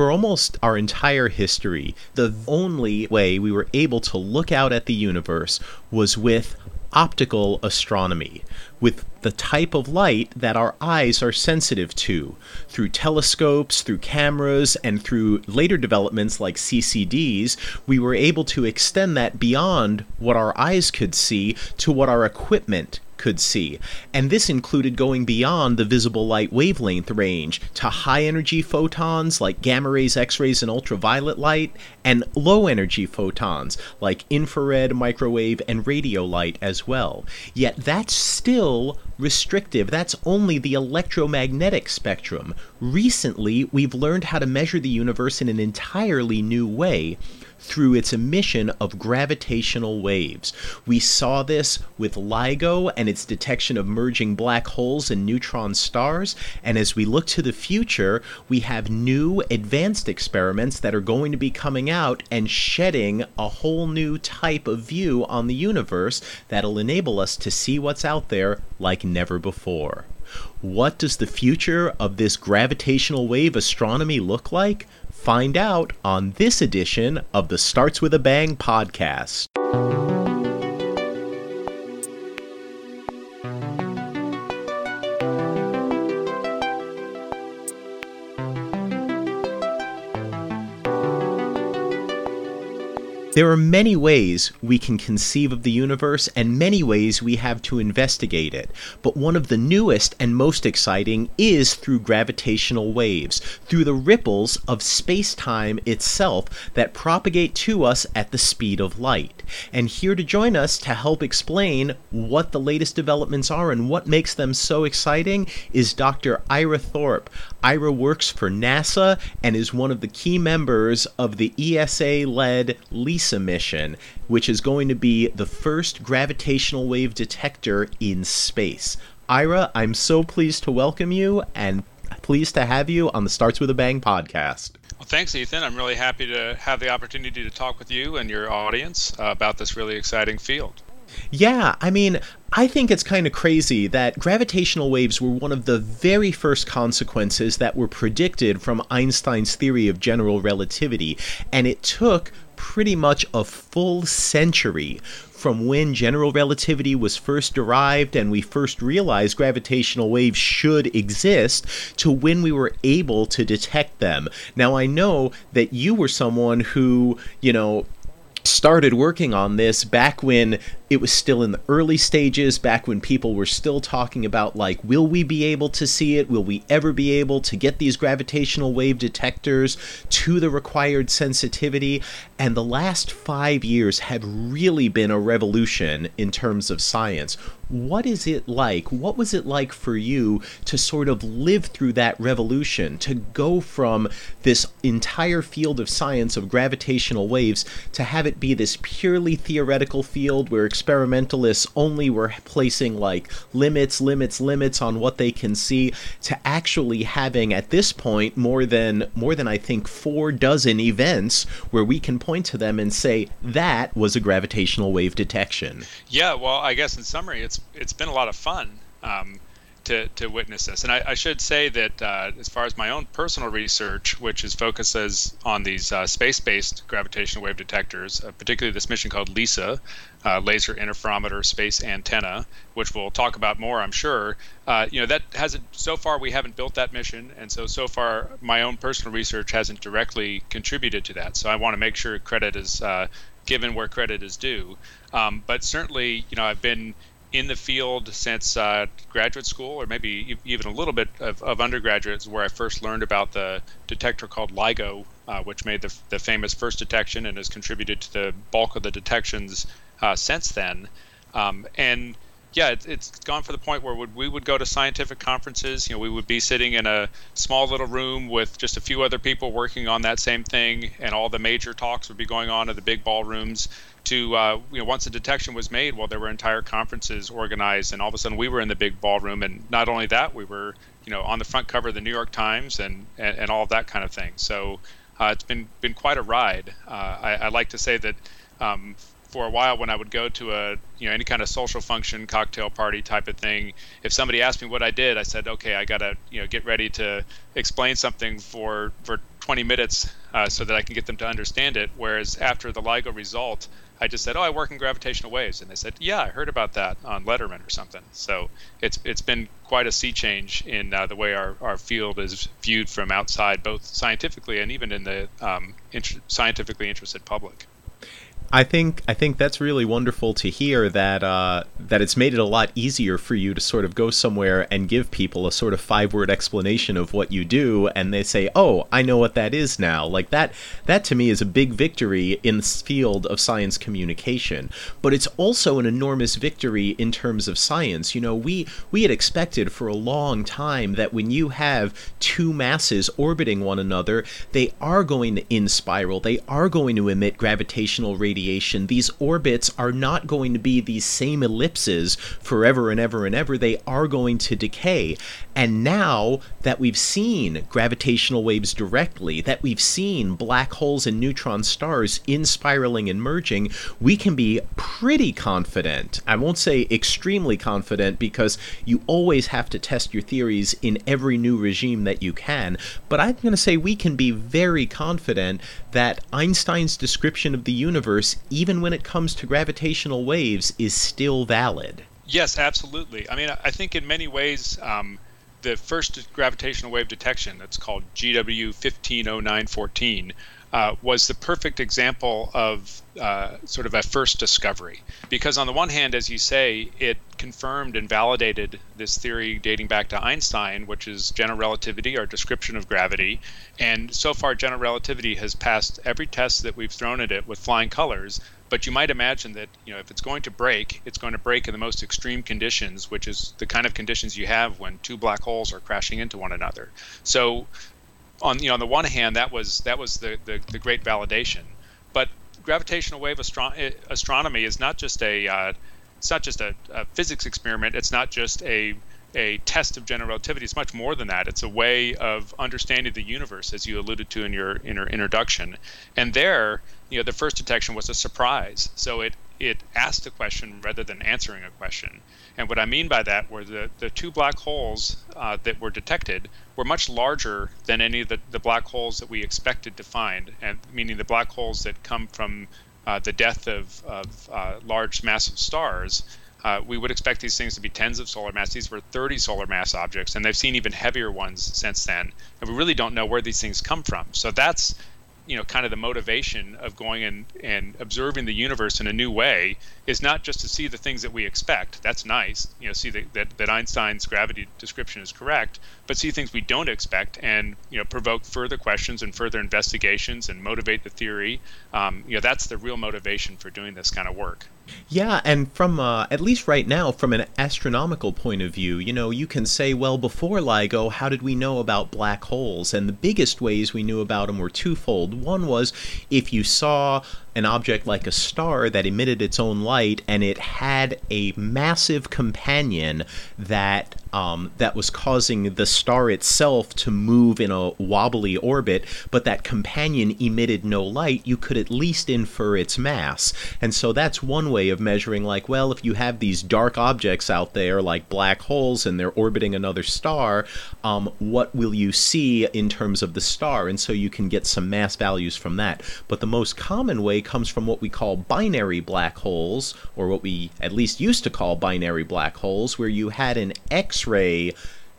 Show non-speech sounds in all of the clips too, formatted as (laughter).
For almost our entire history, the only way we were able to look out at the universe was with optical astronomy, with the type of light that our eyes are sensitive to. Through telescopes, through cameras, and through later developments like CCDs, we were able to extend that beyond what our eyes could see to what our equipment could see. And this included going beyond the visible light wavelength range to high energy photons like gamma rays, X rays, and ultraviolet light, and low energy photons like infrared, microwave, and radio light as well. Yet that's still restrictive. That's only the electromagnetic spectrum. Recently, we've learned how to measure the universe in an entirely new way through its emission of gravitational waves. We saw this with LIGO and its detection of merging black holes and neutron stars, and as we look to the future, we have new advanced experiments that are going to be coming out and shedding a whole new type of view on the universe that'll enable us to see what's out there like never before. What does the future of this gravitational wave astronomy look like? Find out on this edition of the Starts with a Bang podcast. There are many ways we can conceive of the universe and many ways we have to investigate it, but one of the newest and most exciting is through gravitational waves, through the ripples of space time itself that propagate to us at the speed of light. And here to join us to help explain what the latest developments are and what makes them so exciting is Dr. Ira Thorpe. Ira works for NASA and is one of the key members of the ESA led LISA mission, which is going to be the first gravitational wave detector in space. Ira, I'm so pleased to welcome you and pleased to have you on the Starts with a Bang podcast. Well, thanks, Ethan. I'm really happy to have the opportunity to talk with you and your audience uh, about this really exciting field. Yeah, I mean, I think it's kind of crazy that gravitational waves were one of the very first consequences that were predicted from Einstein's theory of general relativity, and it took pretty much a full century from when general relativity was first derived and we first realized gravitational waves should exist to when we were able to detect them. Now, I know that you were someone who, you know, started working on this back when it was still in the early stages back when people were still talking about like will we be able to see it? Will we ever be able to get these gravitational wave detectors to the required sensitivity? And the last 5 years have really been a revolution in terms of science what is it like what was it like for you to sort of live through that revolution to go from this entire field of science of gravitational waves to have it be this purely theoretical field where experimentalists only were placing like limits, limits, limits on what they can see to actually having at this point more than more than I think four dozen events where we can point to them and say that was a gravitational wave detection. Yeah, well, I guess in summary, it's it's been a lot of fun. Um, to, to witness this. And I, I should say that uh, as far as my own personal research, which is focuses on these uh, space-based gravitational wave detectors, uh, particularly this mission called LISA, uh, Laser Interferometer Space Antenna, which we'll talk about more, I'm sure. Uh, you know that hasn't so far we haven't built that mission, and so so far my own personal research hasn't directly contributed to that. So I want to make sure credit is uh, given where credit is due. Um, but certainly, you know, I've been in the field since uh, graduate school, or maybe even a little bit of, of undergraduate, where I first learned about the detector called LIGO, uh, which made the, the famous first detection and has contributed to the bulk of the detections uh, since then. Um, and yeah, it, it's gone for the point where we would go to scientific conferences. You know, we would be sitting in a small little room with just a few other people working on that same thing, and all the major talks would be going on in the big ballrooms to uh, you know once a detection was made well there were entire conferences organized and all of a sudden we were in the big ballroom and not only that we were you know on the front cover of the new york times and and, and all of that kind of thing so uh, it's been been quite a ride uh, I, I, like to say that um, for a while when I would go to a you know any kind of social function, cocktail party type of thing, if somebody asked me what I did, I said, okay, I gotta you know get ready to explain something for for 20 minutes uh, so that I can get them to understand it. Whereas after the LIGO result, I just said, "Oh, I work in gravitational waves," and they said, "Yeah, I heard about that on Letterman or something." So it's it's been quite a sea change in uh, the way our, our field is viewed from outside, both scientifically and even in the um, int- scientifically interested public. I think I think that's really wonderful to hear that uh, that it's made it a lot easier for you to sort of go somewhere and give people a sort of five word explanation of what you do, and they say, "Oh, I know what that is now." Like that that to me is a big victory in the field of science communication. But it's also an enormous victory in terms of science. You know, we we had expected for a long time that when you have two masses orbiting one another, they are going to in spiral. They are going to emit gravitational radiation radiation, these orbits are not going to be these same ellipses forever and ever and ever. They are going to decay. And now that we've seen gravitational waves directly, that we've seen black holes and neutron stars in spiraling and merging, we can be pretty confident. I won't say extremely confident because you always have to test your theories in every new regime that you can, but I'm going to say we can be very confident that Einstein's description of the universe, even when it comes to gravitational waves, is still valid. Yes, absolutely. I mean, I think in many ways, um, the first gravitational wave detection, that's called GW 150914, uh, was the perfect example of uh, sort of a first discovery. Because, on the one hand, as you say, it confirmed and validated this theory dating back to Einstein, which is general relativity, our description of gravity. And so far, general relativity has passed every test that we've thrown at it with flying colors. But you might imagine that you know if it's going to break, it's going to break in the most extreme conditions, which is the kind of conditions you have when two black holes are crashing into one another. So on you know on the one hand that was that was the the, the great validation but gravitational wave astro- eh, astronomy is not just a uh, it's not just a, a, physics experiment it's not just a a test of general relativity it's much more than that. It's a way of understanding the universe as you alluded to in your in your introduction. And there you know the first detection was a surprise. So it it asked a question rather than answering a question. And what I mean by that were the, the two black holes uh, that were detected were much larger than any of the, the black holes that we expected to find, and meaning the black holes that come from uh, the death of, of uh, large massive stars. Uh, we would expect these things to be tens of solar mass. These were 30 solar mass objects, and they've seen even heavier ones since then. And we really don't know where these things come from. So that's you know kind of the motivation of going and, and observing the universe in a new way is not just to see the things that we expect that's nice you know see that, that, that einstein's gravity description is correct but see things we don't expect and you know provoke further questions and further investigations and motivate the theory um, you know that's the real motivation for doing this kind of work yeah, and from uh, at least right now, from an astronomical point of view, you know, you can say, well, before LIGO, how did we know about black holes? And the biggest ways we knew about them were twofold. One was if you saw an object like a star that emitted its own light and it had a massive companion that um, that was causing the star itself to move in a wobbly orbit, but that companion emitted no light, you could at least infer its mass. And so that's one way of measuring, like, well, if you have these dark objects out there, like black holes, and they're orbiting another star, um, what will you see in terms of the star? And so you can get some mass values from that. But the most common way comes from what we call binary black holes, or what we at least used to call binary black holes, where you had an X ray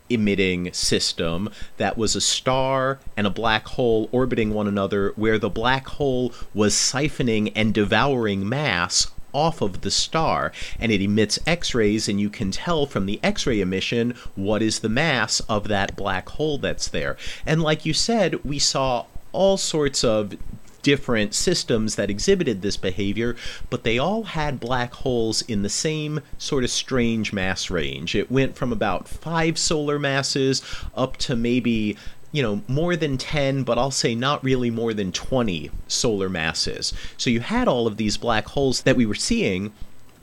emitting system that was a star and a black hole orbiting one another, where the black hole was siphoning and devouring mass off of the star. And it emits x-rays and you can tell from the x-ray emission what is the mass of that black hole that's there. And like you said we saw all sorts of different systems that exhibited this behavior, but they all had black holes in the same sort of strange mass range. It went from about five solar masses up to maybe you know, more than 10, but I'll say not really more than 20 solar masses. So you had all of these black holes that we were seeing,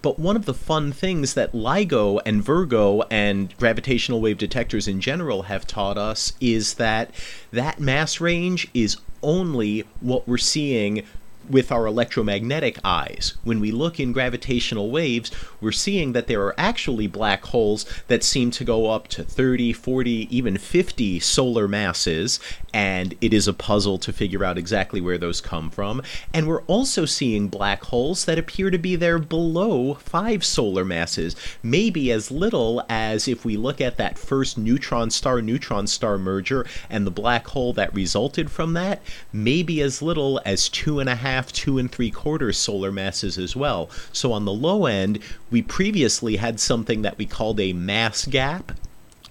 but one of the fun things that LIGO and Virgo and gravitational wave detectors in general have taught us is that that mass range is only what we're seeing with our electromagnetic eyes. When we look in gravitational waves, we're seeing that there are actually black holes that seem to go up to 30, 40, even 50 solar masses, and it is a puzzle to figure out exactly where those come from. And we're also seeing black holes that appear to be there below 5 solar masses, maybe as little as if we look at that first neutron star neutron star merger and the black hole that resulted from that, maybe as little as two and a half half, two and three quarters solar masses as well. So on the low end, we previously had something that we called a mass gap,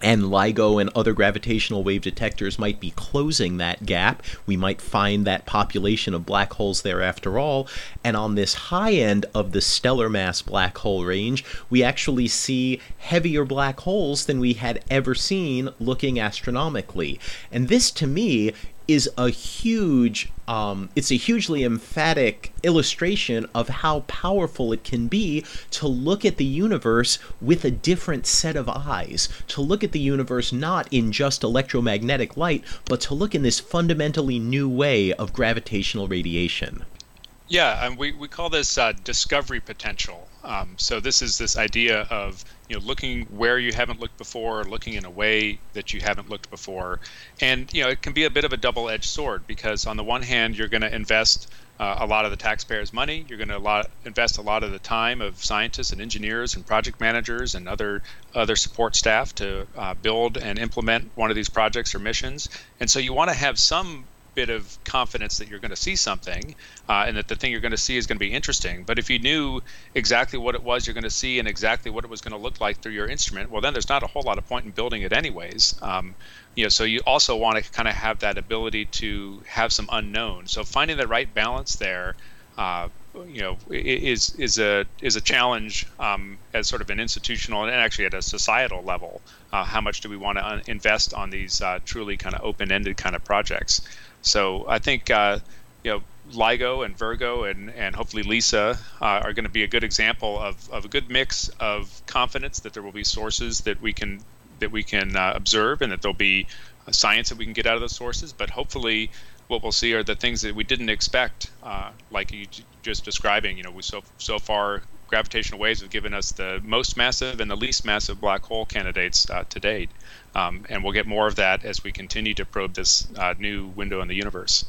and LIGO and other gravitational wave detectors might be closing that gap. We might find that population of black holes there after all. And on this high end of the stellar mass black hole range, we actually see heavier black holes than we had ever seen looking astronomically. And this to me is a huge um, it's a hugely emphatic illustration of how powerful it can be to look at the universe with a different set of eyes to look at the universe not in just electromagnetic light but to look in this fundamentally new way of gravitational radiation. Yeah and we, we call this uh, discovery potential um, so this is this idea of you know looking where you haven't looked before, looking in a way that you haven't looked before, and you know it can be a bit of a double-edged sword because on the one hand you're going to invest uh, a lot of the taxpayers' money, you're going to invest a lot of the time of scientists and engineers and project managers and other other support staff to uh, build and implement one of these projects or missions, and so you want to have some bit of confidence that you're going to see something uh, and that the thing you're going to see is going to be interesting. But if you knew exactly what it was you're going to see and exactly what it was going to look like through your instrument, well, then there's not a whole lot of point in building it anyways. Um, you know, so you also want to kind of have that ability to have some unknown. So finding the right balance there. Uh, you know is is a is a challenge um, as sort of an institutional and actually at a societal level. Uh, how much do we want to un- invest on these uh, truly kind of open-ended kind of projects? So I think uh, you know LIGO and Virgo and, and hopefully LISA uh, are going to be a good example of, of a good mix of confidence that there will be sources that we can that we can uh, observe and that there'll be science that we can get out of those sources. But hopefully, what we'll see are the things that we didn't expect, uh, like you just describing. You know, we so so far gravitational waves have given us the most massive and the least massive black hole candidates uh, to date. Um, and we'll get more of that as we continue to probe this uh, new window in the universe.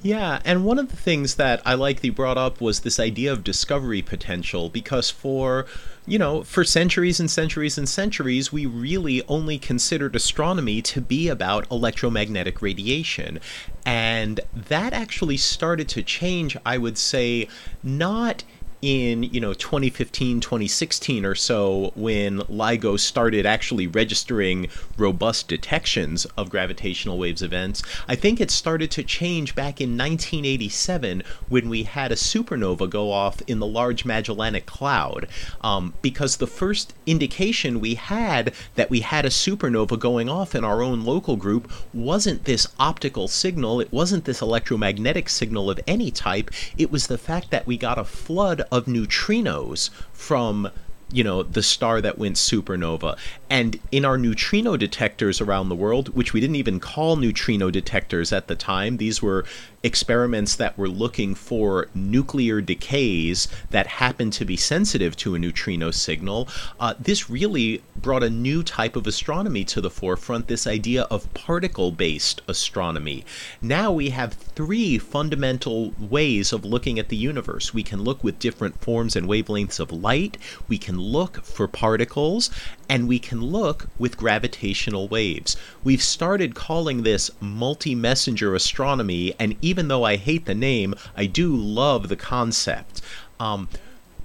Yeah, and one of the things that I like that you brought up was this idea of discovery potential because for you know, for centuries and centuries and centuries, we really only considered astronomy to be about electromagnetic radiation. And that actually started to change, I would say, not in you know 2015 2016 or so when LIGO started actually registering robust detections of gravitational waves events I think it started to change back in 1987 when we had a supernova go off in the Large Magellanic Cloud um, because the first indication we had that we had a supernova going off in our own local group wasn't this optical signal it wasn't this electromagnetic signal of any type it was the fact that we got a flood of neutrinos from you know, the star that went supernova. And in our neutrino detectors around the world, which we didn't even call neutrino detectors at the time, these were experiments that were looking for nuclear decays that happened to be sensitive to a neutrino signal. Uh, this really brought a new type of astronomy to the forefront this idea of particle based astronomy. Now we have three fundamental ways of looking at the universe. We can look with different forms and wavelengths of light, we can look for particles, and we can look with gravitational waves. We've started calling this multi messenger astronomy, and even though I hate the name, I do love the concept. Um,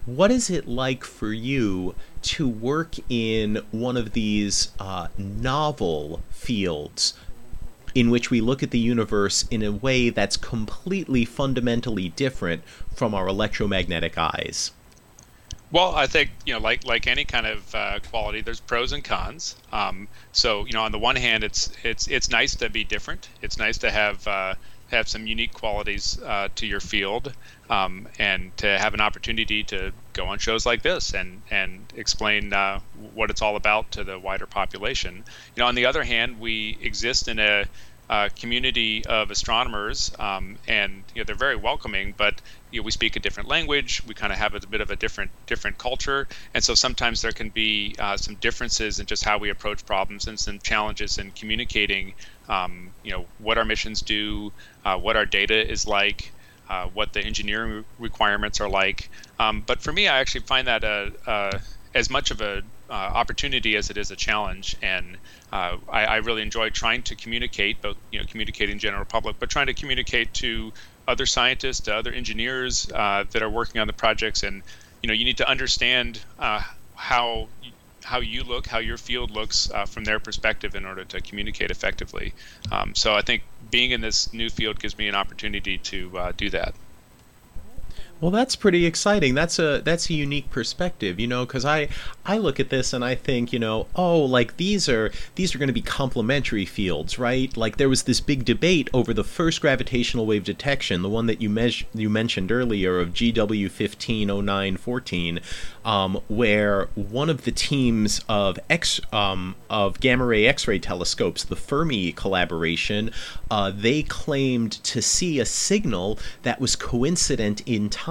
what is it like for you to work in one of these uh, novel fields in which we look at the universe in a way that's completely fundamentally different from our electromagnetic eyes? Well, I think you know, like like any kind of uh, quality, there's pros and cons. Um, so you know, on the one hand, it's it's it's nice to be different. It's nice to have uh, have some unique qualities uh, to your field, um, and to have an opportunity to go on shows like this and and explain uh, what it's all about to the wider population. You know, on the other hand, we exist in a uh, community of astronomers, um, and you know, they're very welcoming. But you know, we speak a different language. We kind of have a bit of a different different culture, and so sometimes there can be uh, some differences in just how we approach problems and some challenges in communicating. Um, you know, what our missions do, uh, what our data is like. Uh, what the engineering requirements are like, um, but for me, I actually find that a, a as much of a uh, opportunity as it is a challenge. And uh, I, I, really enjoy trying to communicate, both you know, communicating general public, but trying to communicate to other scientists, to other engineers uh, that are working on the projects. And you know, you need to understand uh, how how you look, how your field looks uh, from their perspective in order to communicate effectively. Um, so I think being in this new field gives me an opportunity to uh, do that. Well, that's pretty exciting. That's a that's a unique perspective, you know, because I I look at this and I think, you know, oh, like these are these are going to be complementary fields, right? Like there was this big debate over the first gravitational wave detection, the one that you me- you mentioned earlier of GW fifteen oh nine fourteen, um, where one of the teams of X um, of gamma ray X ray telescopes, the Fermi collaboration, uh, they claimed to see a signal that was coincident in time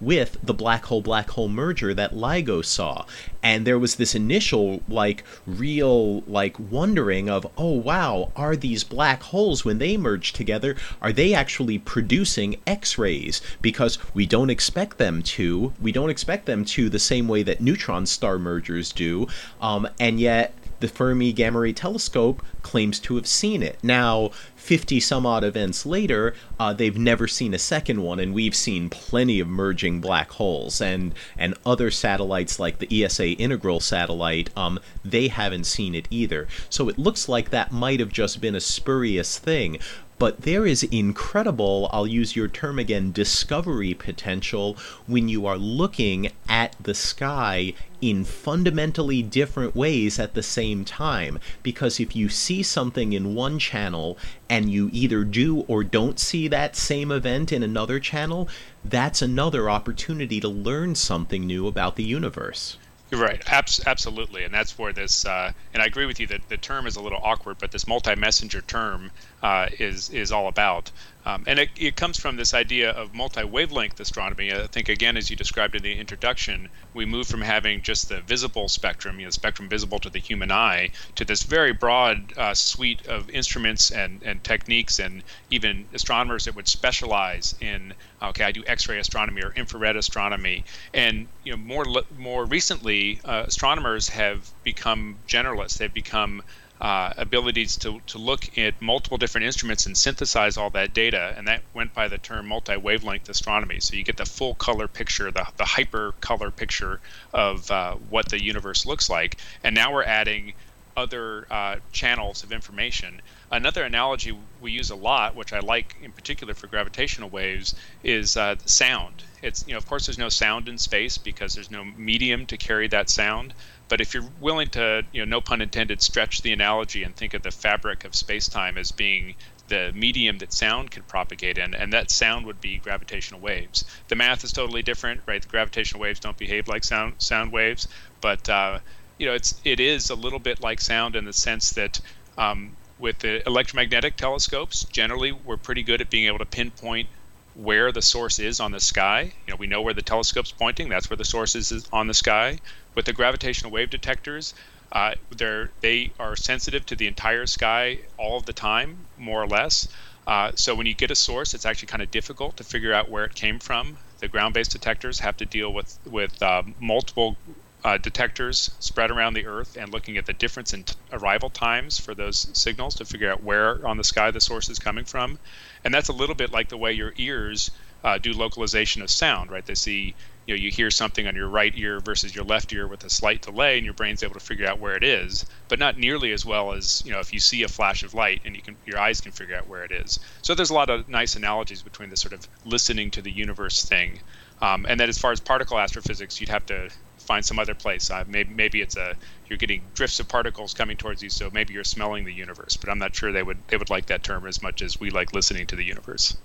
with the black hole black hole merger that LIGO saw, and there was this initial like real like wondering of oh wow are these black holes when they merge together are they actually producing x-rays? Because we don't expect them to. We don't expect them to the same way that neutron star mergers do. Um, and yet the Fermi Gamma Ray Telescope claims to have seen it. Now, 50 some odd events later, uh, they've never seen a second one, and we've seen plenty of merging black holes. And, and other satellites like the ESA Integral satellite, um, they haven't seen it either. So it looks like that might have just been a spurious thing but there is incredible, I'll use your term again, discovery potential when you are looking at the sky in fundamentally different ways at the same time. Because if you see something in one channel and you either do or don't see that same event in another channel, that's another opportunity to learn something new about the universe. Right. Abs- absolutely. And that's where this, uh, and I agree with you that the term is a little awkward, but this multi messenger term uh, is, is all about. Um, and it, it, comes from this idea of multi wavelength astronomy. I think, again, as you described in the introduction, we move from having just the visible spectrum, you know, spectrum visible to the human eye, to this very broad uh, suite of instruments and, and techniques, and even astronomers that would specialize in, okay, I do X ray astronomy or infrared astronomy. And you know, more, more recently, uh, astronomers have become generalists, they've become uh, abilities to, to look at multiple different instruments and synthesize all that data, and that went by the term multi wavelength astronomy. So you get the full color picture, the, the hyper color picture of uh, what the universe looks like. And now we're adding other uh, channels of information. Another analogy we use a lot, which I like in particular for gravitational waves, is uh, sound. It's you know, of course, there's no sound in space because there's no medium to carry that sound. But if you're willing to, you know, no pun intended, stretch the analogy and think of the fabric of space-time as being the medium that sound could propagate in, and that sound would be gravitational waves. The math is totally different, right? The gravitational waves don't behave like sound sound waves, but uh, you know, it's it is a little bit like sound in the sense that um, with the electromagnetic telescopes, generally we're pretty good at being able to pinpoint where the source is on the sky. You know, we know where the telescope's pointing. That's where the source is on the sky. With the gravitational wave detectors, uh, they're they are sensitive to the entire sky all of the time, more or less. Uh, so when you get a source, it's actually kind of difficult to figure out where it came from. The ground-based detectors have to deal with with uh, multiple uh, detectors spread around the Earth and looking at the difference in t- arrival times for those signals to figure out where on the sky the source is coming from. And that's a little bit like the way your ears uh, do localization of sound, right? They see you know you hear something on your right ear versus your left ear with a slight delay and your brain's able to figure out where it is but not nearly as well as you know if you see a flash of light and you can your eyes can figure out where it is so there's a lot of nice analogies between the sort of listening to the universe thing um, and then as far as particle astrophysics you'd have to find some other place. Uh, maybe, maybe it's a you're getting drifts of particles coming towards you so maybe you're smelling the universe but i'm not sure they would they would like that term as much as we like listening to the universe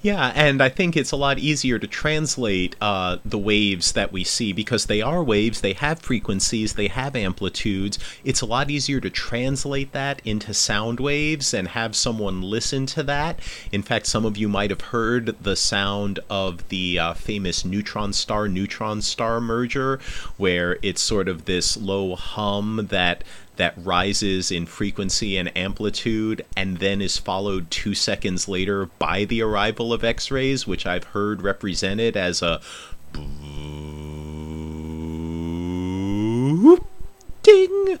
Yeah, and I think it's a lot easier to translate uh, the waves that we see because they are waves, they have frequencies, they have amplitudes. It's a lot easier to translate that into sound waves and have someone listen to that. In fact, some of you might have heard the sound of the uh, famous neutron star neutron star merger, where it's sort of this low hum that that rises in frequency and amplitude and then is followed two seconds later by the arrival of X rays, which I've heard represented as a ding.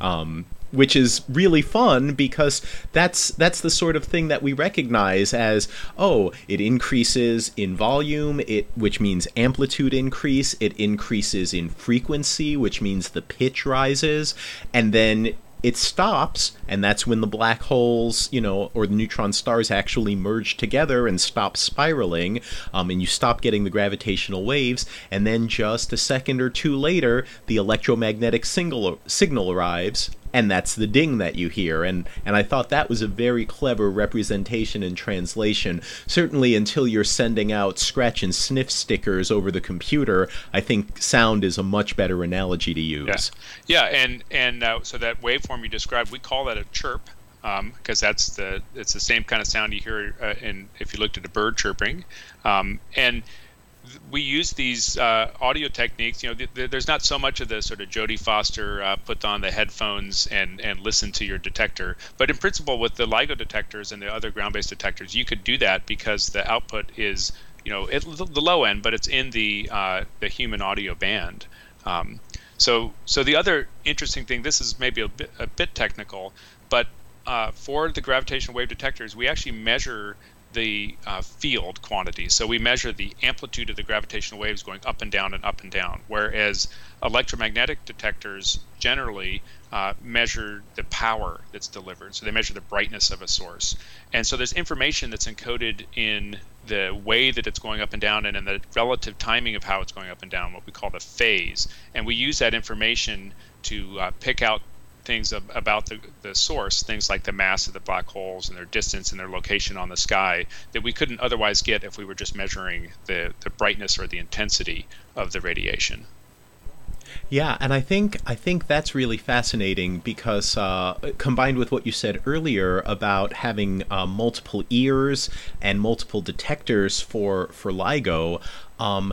Um, which is really fun because that's that's the sort of thing that we recognize as oh it increases in volume it which means amplitude increase it increases in frequency which means the pitch rises and then it stops and that's when the black holes you know or the neutron stars actually merge together and stop spiraling um, and you stop getting the gravitational waves and then just a second or two later the electromagnetic signal, signal arrives and that's the ding that you hear. And and I thought that was a very clever representation and translation. Certainly until you're sending out scratch and sniff stickers over the computer I think sound is a much better analogy to use. Yeah, yeah and and uh, so that waveform you described we call that a chirp because um, that's the it's the same kind of sound you hear uh, in if you looked at a bird chirping. Um, and we use these uh, audio techniques. You know, th- th- there's not so much of the sort of Jodie Foster uh, put on the headphones and and listen to your detector, but in principle, with the LIGO detectors and the other ground-based detectors, you could do that because the output is you know it, the low end, but it's in the uh, the human audio band. Um, so so the other interesting thing, this is maybe a bit a bit technical, but uh, for the gravitational wave detectors, we actually measure the uh, field quantity. So we measure the amplitude of the gravitational waves going up and down and up and down, whereas electromagnetic detectors generally uh, measure the power that's delivered. So they measure the brightness of a source. And so there's information that's encoded in the way that it's going up and down and in the relative timing of how it's going up and down, what we call the phase. And we use that information to uh, pick out things ab- about the, the source, things like the mass of the black holes and their distance and their location on the sky, that we couldn't otherwise get if we were just measuring the, the brightness or the intensity of the radiation. Yeah, and I think I think that's really fascinating because uh, combined with what you said earlier about having uh, multiple ears and multiple detectors for for LIGO, um,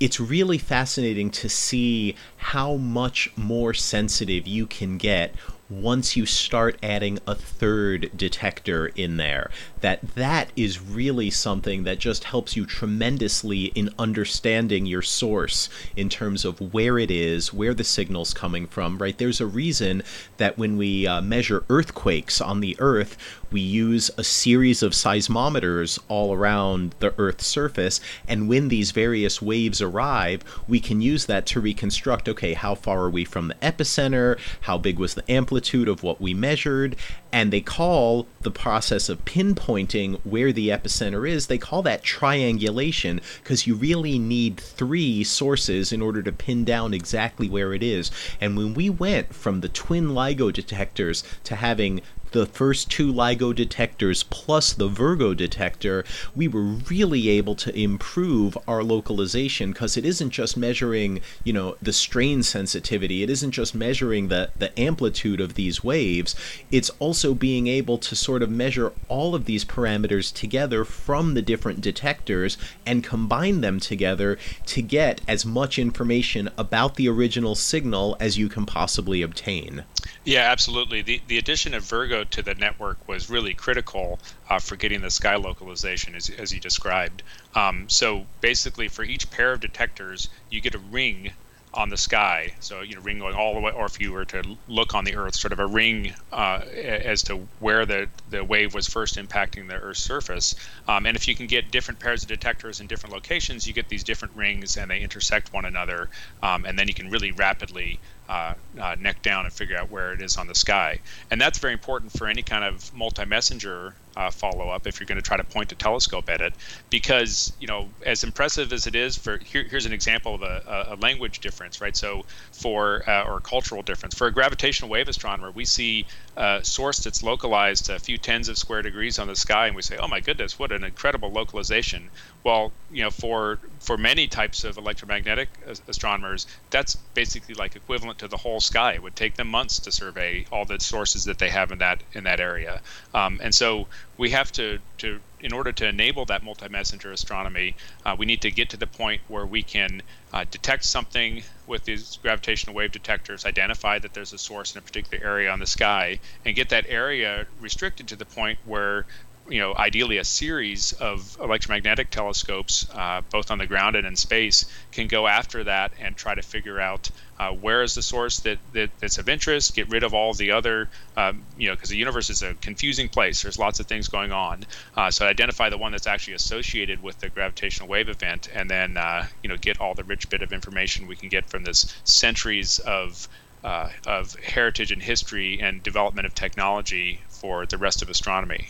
it's really fascinating to see how much more sensitive you can get once you start adding a third detector in there. That that is really something that just helps you tremendously in understanding your source in terms of where it is where the signal's coming from right? There's a reason that when we uh, measure earthquakes on the earth we use a series of seismometers all around the Earth's surface, and when these various waves arrive, we can use that to reconstruct okay, how far are we from the epicenter? How big was the amplitude of what we measured? And they call the process of pinpointing where the epicenter is, they call that triangulation because you really need three sources in order to pin down exactly where it is. And when we went from the twin LIGO detectors to having the first two LIGO detectors plus the Virgo detector, we were really able to improve our localization because it isn't just measuring, you know, the strain sensitivity. It isn't just measuring the, the amplitude of these waves. It's also being able to sort of measure all of these parameters together from the different detectors and combine them together to get as much information about the original signal as you can possibly obtain. Yeah, absolutely. The the addition of Virgo to the network was really critical uh, for getting the sky localization, as as you described. Um, so basically, for each pair of detectors, you get a ring on the sky. So you know, ring going all the way, or if you were to look on the Earth, sort of a ring uh, as to where the the wave was first impacting the Earth's surface. Um, and if you can get different pairs of detectors in different locations, you get these different rings, and they intersect one another, um, and then you can really rapidly uh, uh, neck down and figure out where it is on the sky. And that's very important for any kind of multi-messenger uh, follow up if you're going to try to point a telescope at it, because you know as impressive as it is for here, here's an example of a, a language difference, right? So for uh, or cultural difference for a gravitational wave astronomer, we see a source that's localized a few tens of square degrees on the sky, and we say, oh my goodness, what an incredible localization. Well, you know, for for many types of electromagnetic astronomers, that's basically like equivalent to the whole sky. It would take them months to survey all the sources that they have in that in that area. Um, and so we have to to in order to enable that multi-messenger astronomy, uh, we need to get to the point where we can uh, detect something with these gravitational wave detectors, identify that there's a source in a particular area on the sky, and get that area restricted to the point where you know, ideally a series of electromagnetic telescopes, uh, both on the ground and in space, can go after that and try to figure out uh, where is the source that, that, that's of interest, get rid of all the other, um, you know, because the universe is a confusing place. There's lots of things going on. Uh, so identify the one that's actually associated with the gravitational wave event, and then, uh, you know, get all the rich bit of information we can get from this centuries of uh, of heritage and history and development of technology for the rest of astronomy.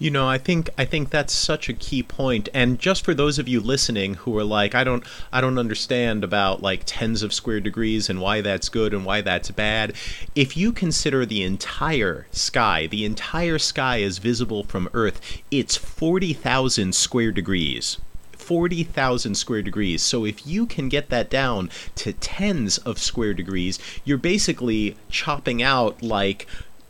You know, I think I think that's such a key point. And just for those of you listening who are like, I don't I don't understand about like tens of square degrees and why that's good and why that's bad. If you consider the entire sky, the entire sky is visible from Earth, it's 40,000 square degrees. 40,000 square degrees. So if you can get that down to tens of square degrees, you're basically chopping out like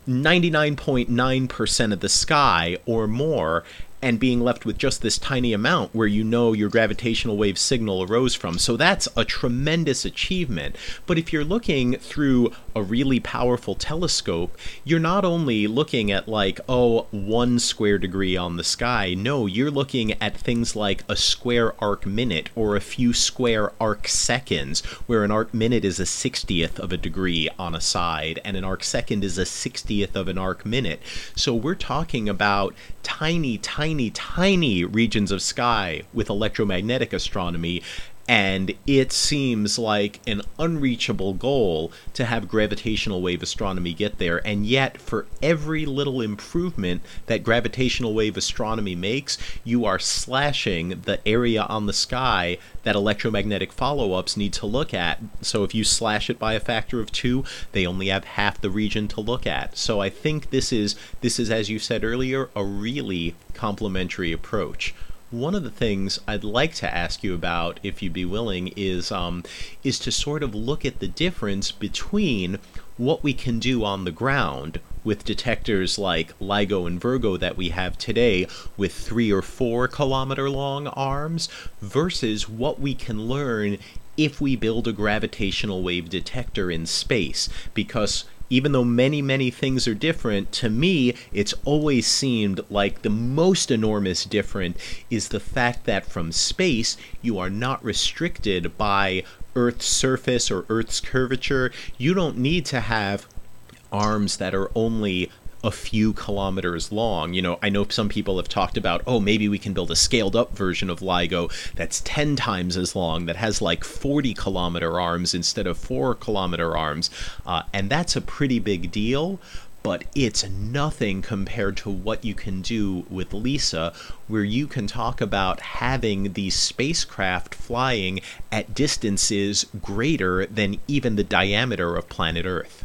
99.9% of the sky or more and being left with just this tiny amount where you know your gravitational wave signal arose from. So that's a tremendous achievement. But if you're looking through a really powerful telescope, you're not only looking at like, oh, one square degree on the sky. No, you're looking at things like a square arc minute or a few square arc seconds, where an arc minute is a 60th of a degree on a side and an arc second is a 60th of an arc minute. So we're talking about tiny, tiny, tiny regions of sky with electromagnetic astronomy and it seems like an unreachable goal to have gravitational wave astronomy get there. And yet, for every little improvement that gravitational wave astronomy makes, you are slashing the area on the sky that electromagnetic follow ups need to look at. So, if you slash it by a factor of two, they only have half the region to look at. So, I think this is, this is as you said earlier, a really complementary approach one of the things I'd like to ask you about, if you'd be willing, is um, is to sort of look at the difference between what we can do on the ground with detectors like LIGO and Virgo that we have today with three or four kilometer long arms versus what we can learn if we build a gravitational wave detector in space. Because even though many, many things are different, to me, it's always seemed like the most enormous difference is the fact that from space, you are not restricted by Earth's surface or Earth's curvature. You don't need to have arms that are only a few kilometers long. You know, I know some people have talked about, oh, maybe we can build a scaled up version of LIGO that's 10 times as long, that has like 40 kilometer arms instead of 4 kilometer arms. Uh, and that's a pretty big deal. But it's nothing compared to what you can do with LISA, where you can talk about having these spacecraft flying at distances greater than even the diameter of planet Earth.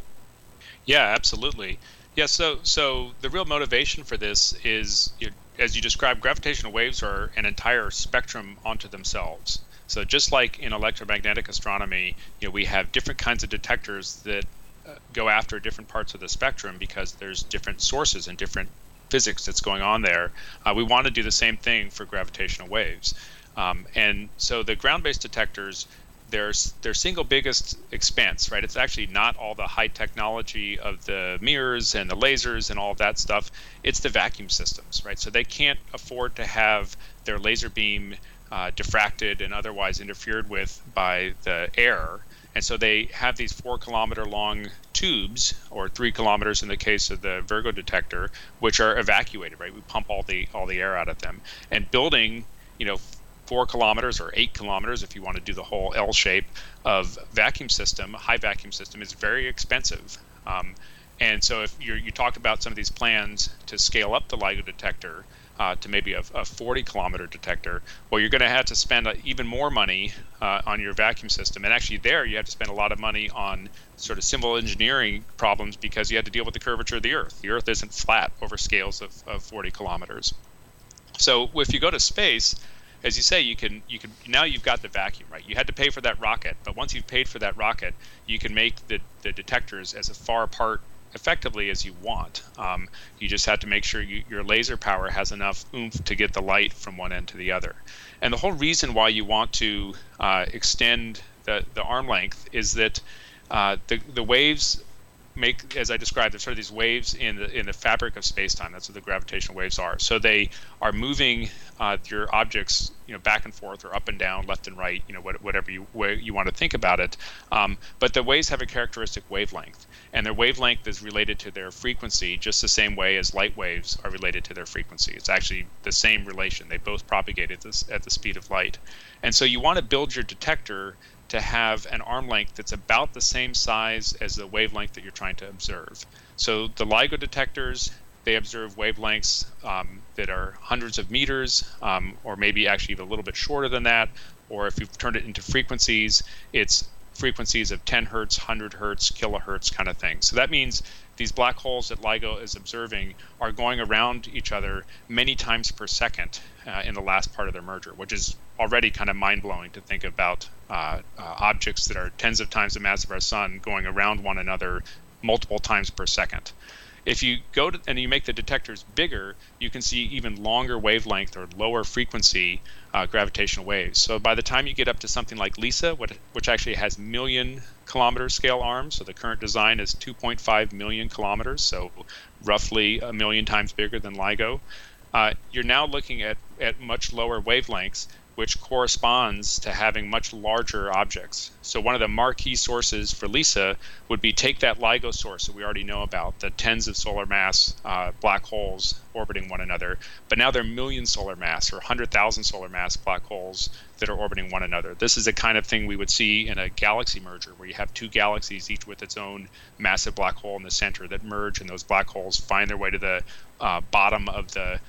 Yeah, absolutely. Yeah, so so the real motivation for this is, you know, as you described, gravitational waves are an entire spectrum onto themselves. So just like in electromagnetic astronomy, you know, we have different kinds of detectors that uh, go after different parts of the spectrum because there's different sources and different physics that's going on there. Uh, we want to do the same thing for gravitational waves. Um, and so the ground-based detectors their their single biggest expense, right? It's actually not all the high technology of the mirrors and the lasers and all of that stuff. It's the vacuum systems, right? So they can't afford to have their laser beam uh, diffracted and otherwise interfered with by the air. And so they have these four kilometer long tubes, or three kilometers in the case of the Virgo detector, which are evacuated, right? We pump all the all the air out of them. And building, you know, four kilometers or eight kilometers if you want to do the whole L shape of vacuum system, high vacuum system is very expensive. Um, And so if you talked about some of these plans to scale up the LIGO detector uh, to maybe a, a, 40 kilometer detector, well, you're going to have to spend uh, even more money uh, on your vacuum system. And actually, there you have to spend a lot of money on sort of civil engineering problems because you have to deal with the curvature of the Earth. The Earth isn't flat over scales of, of 40 kilometers. So if you go to space, as you say, you can you can now you've got the vacuum right. You had to pay for that rocket, but once you've paid for that rocket, you can make the, the detectors as far apart effectively as you want. Um, you just have to make sure you, your laser power has enough oomph to get the light from one end to the other. And the whole reason why you want to uh, extend the, the arm length is that uh, the, the waves make, as I described, there's sort of these waves in the in the fabric of space-time. That's what the gravitational waves are. So they are moving uh, your objects, you know, back and forth or up and down, left and right, you know, whatever you way you want to think about it. Um, but the waves have a characteristic wavelength, and their wavelength is related to their frequency, just the same way as light waves are related to their frequency. It's actually the same relation. They both propagate at this at the speed of light, and so you want to build your detector to have an arm length that's about the same size as the wavelength that you're trying to observe. So the LIGO detectors, they observe wavelengths um, that are hundreds of meters, um, or maybe actually even a little bit shorter than that. Or if you've turned it into frequencies, it's frequencies of 10 hertz, 100 hertz, kilohertz kind of thing. So that means these black holes that LIGO is observing are going around each other many times per second uh, in the last part of their merger, which is already kind of mind blowing to think about uh, uh, objects that are tens of times the mass of our sun going around one another multiple times per second. If you go to, and you make the detectors bigger, you can see even longer wavelength or lower frequency uh, gravitational waves. So by the time you get up to something like LISA, which actually has million kilometer scale arms, so the current design is 2.5 million kilometers, so roughly a million times bigger than LIGO, uh, you're now looking at, at much lower wavelengths which corresponds to having much larger objects. So one of the marquee sources for LISA would be take that LIGO source that we already know about, the tens of solar mass uh, black holes orbiting one another, but now they're million solar mass or 100,000 solar mass black holes that are orbiting one another. This is the kind of thing we would see in a galaxy merger where you have two galaxies, each with its own massive black hole in the center that merge, and those black holes find their way to the uh, bottom of the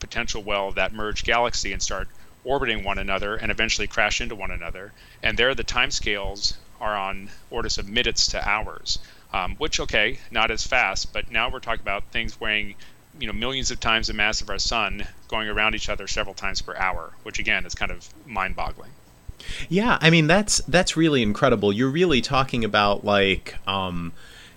potential well of that merged galaxy and start orbiting one another and eventually crash into one another. And there, the time scales are on orders of minutes to hours, um, which okay, not as fast, but now we're talking about things weighing you know millions of times the mass of our sun going around each other several times per hour, which again is kind of mind-boggling. Yeah, I mean that's that's really incredible. You're really talking about like um,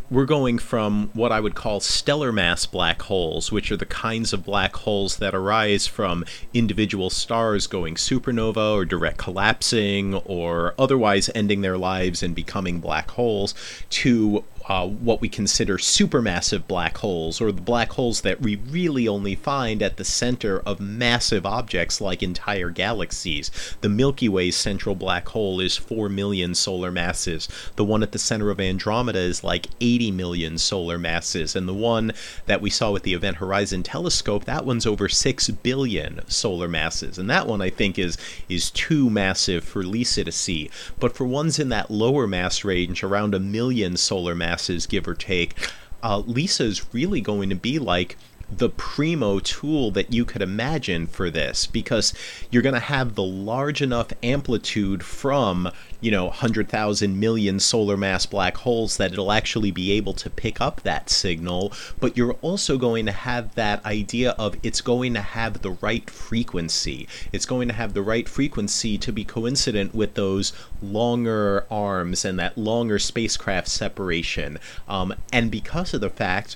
we're going from what I would call stellar mass black holes, which are the kinds of black holes that arise from individual stars going supernova or direct collapsing or otherwise ending their lives and becoming black holes, to uh, what we consider supermassive black holes, or the black holes that we really only find at the center of massive objects like entire galaxies. The Milky Way's central black hole is 4 million solar masses. The one at the center of Andromeda is like 80 million solar masses. And the one that we saw with the Event Horizon telescope, that one's over 6 billion solar masses. And that one, I think, is, is too massive for LISA to see. But for ones in that lower mass range, around a million solar masses, passes, give or take, uh, LISA is really going to be like the primo tool that you could imagine for this because you're going to have the large enough amplitude from, you know, 100,000 million solar mass black holes that it'll actually be able to pick up that signal. But you're also going to have that idea of it's going to have the right frequency. It's going to have the right frequency to be coincident with those longer arms and that longer spacecraft separation. Um, and because of the fact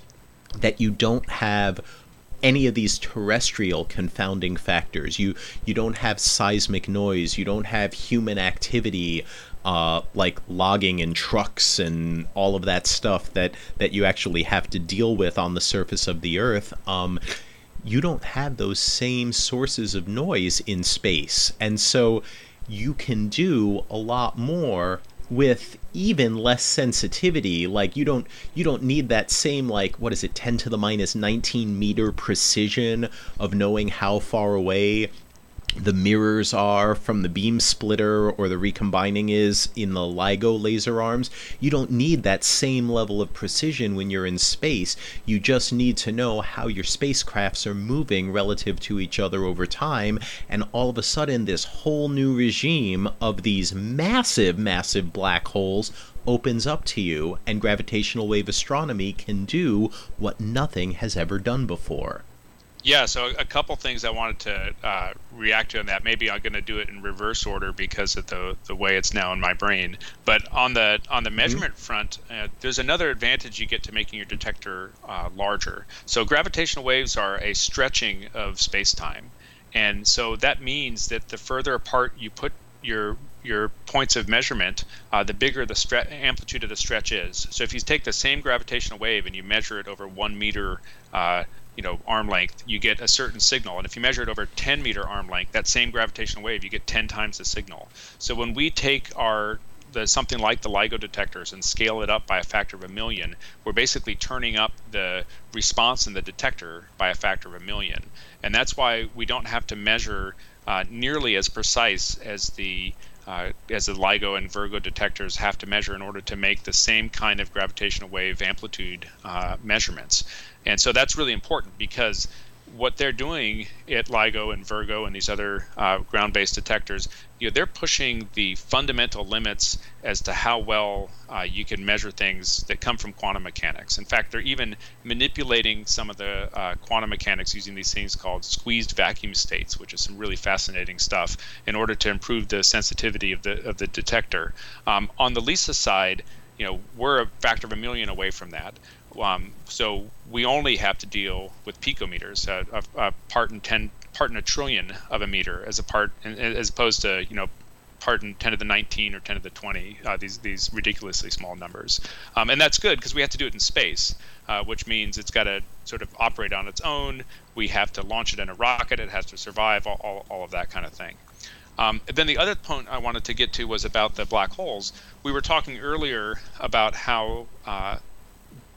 that you don't have any of these terrestrial confounding factors. You you don't have seismic noise. You don't have human activity, uh, like logging and trucks and all of that stuff that that you actually have to deal with on the surface of the Earth. Um, you don't have those same sources of noise in space, and so you can do a lot more with even less sensitivity like you don't you don't need that same like what is it 10 to the minus 19 meter precision of knowing how far away the mirrors are from the beam splitter or the recombining is in the LIGO laser arms. You don't need that same level of precision when you're in space. You just need to know how your spacecrafts are moving relative to each other over time. And all of a sudden, this whole new regime of these massive, massive black holes opens up to you, and gravitational wave astronomy can do what nothing has ever done before. Yeah, so a couple things I wanted to uh, react to on that. Maybe I'm going to do it in reverse order because of the the way it's now in my brain. But on the on the mm-hmm. measurement mm-hmm. front, uh, there's another advantage you get to making your detector uh, larger. So gravitational waves are a stretching of space time, and so that means that the further apart you put your your points of measurement, uh, the bigger the stre- amplitude of the stretch is. So if you take the same gravitational wave and you measure it over one meter uh, you know arm length you get a certain signal and if you measure it over 10 meter arm length that same gravitational wave you get 10 times the signal so when we take our the, something like the LIGO detectors and scale it up by a factor of a million, we're basically turning up the response in the detector by a factor of a million. And that's why we don't have to measure uh, nearly as precise as the uh, as the LIGO and Virgo detectors have to measure in order to make the same kind of gravitational wave amplitude uh, measurements. And so that's really important because what they're doing at LIGO and Virgo and these other uh, ground-based detectors, you know, they're pushing the fundamental limits as to how well uh, you can measure things that come from quantum mechanics. In fact, they're even manipulating some of the uh, quantum mechanics using these things called squeezed vacuum states, which is some really fascinating stuff, in order to improve the sensitivity of the of the detector. Um, on the LISA side, you know, we're a factor of a million away from that. Um, so we only have to deal with picometers, a, a, a, part in ten, part in a trillion of a meter, as a part, as opposed to you know, part in ten to the 19 or 10 to the 20. Uh, these these ridiculously small numbers, um, and that's good because we have to do it in space, uh, which means it's got to sort of operate on its own. We have to launch it in a rocket. It has to survive. All, all, all of that kind of thing. Um, then the other point I wanted to get to was about the black holes. We were talking earlier about how uh,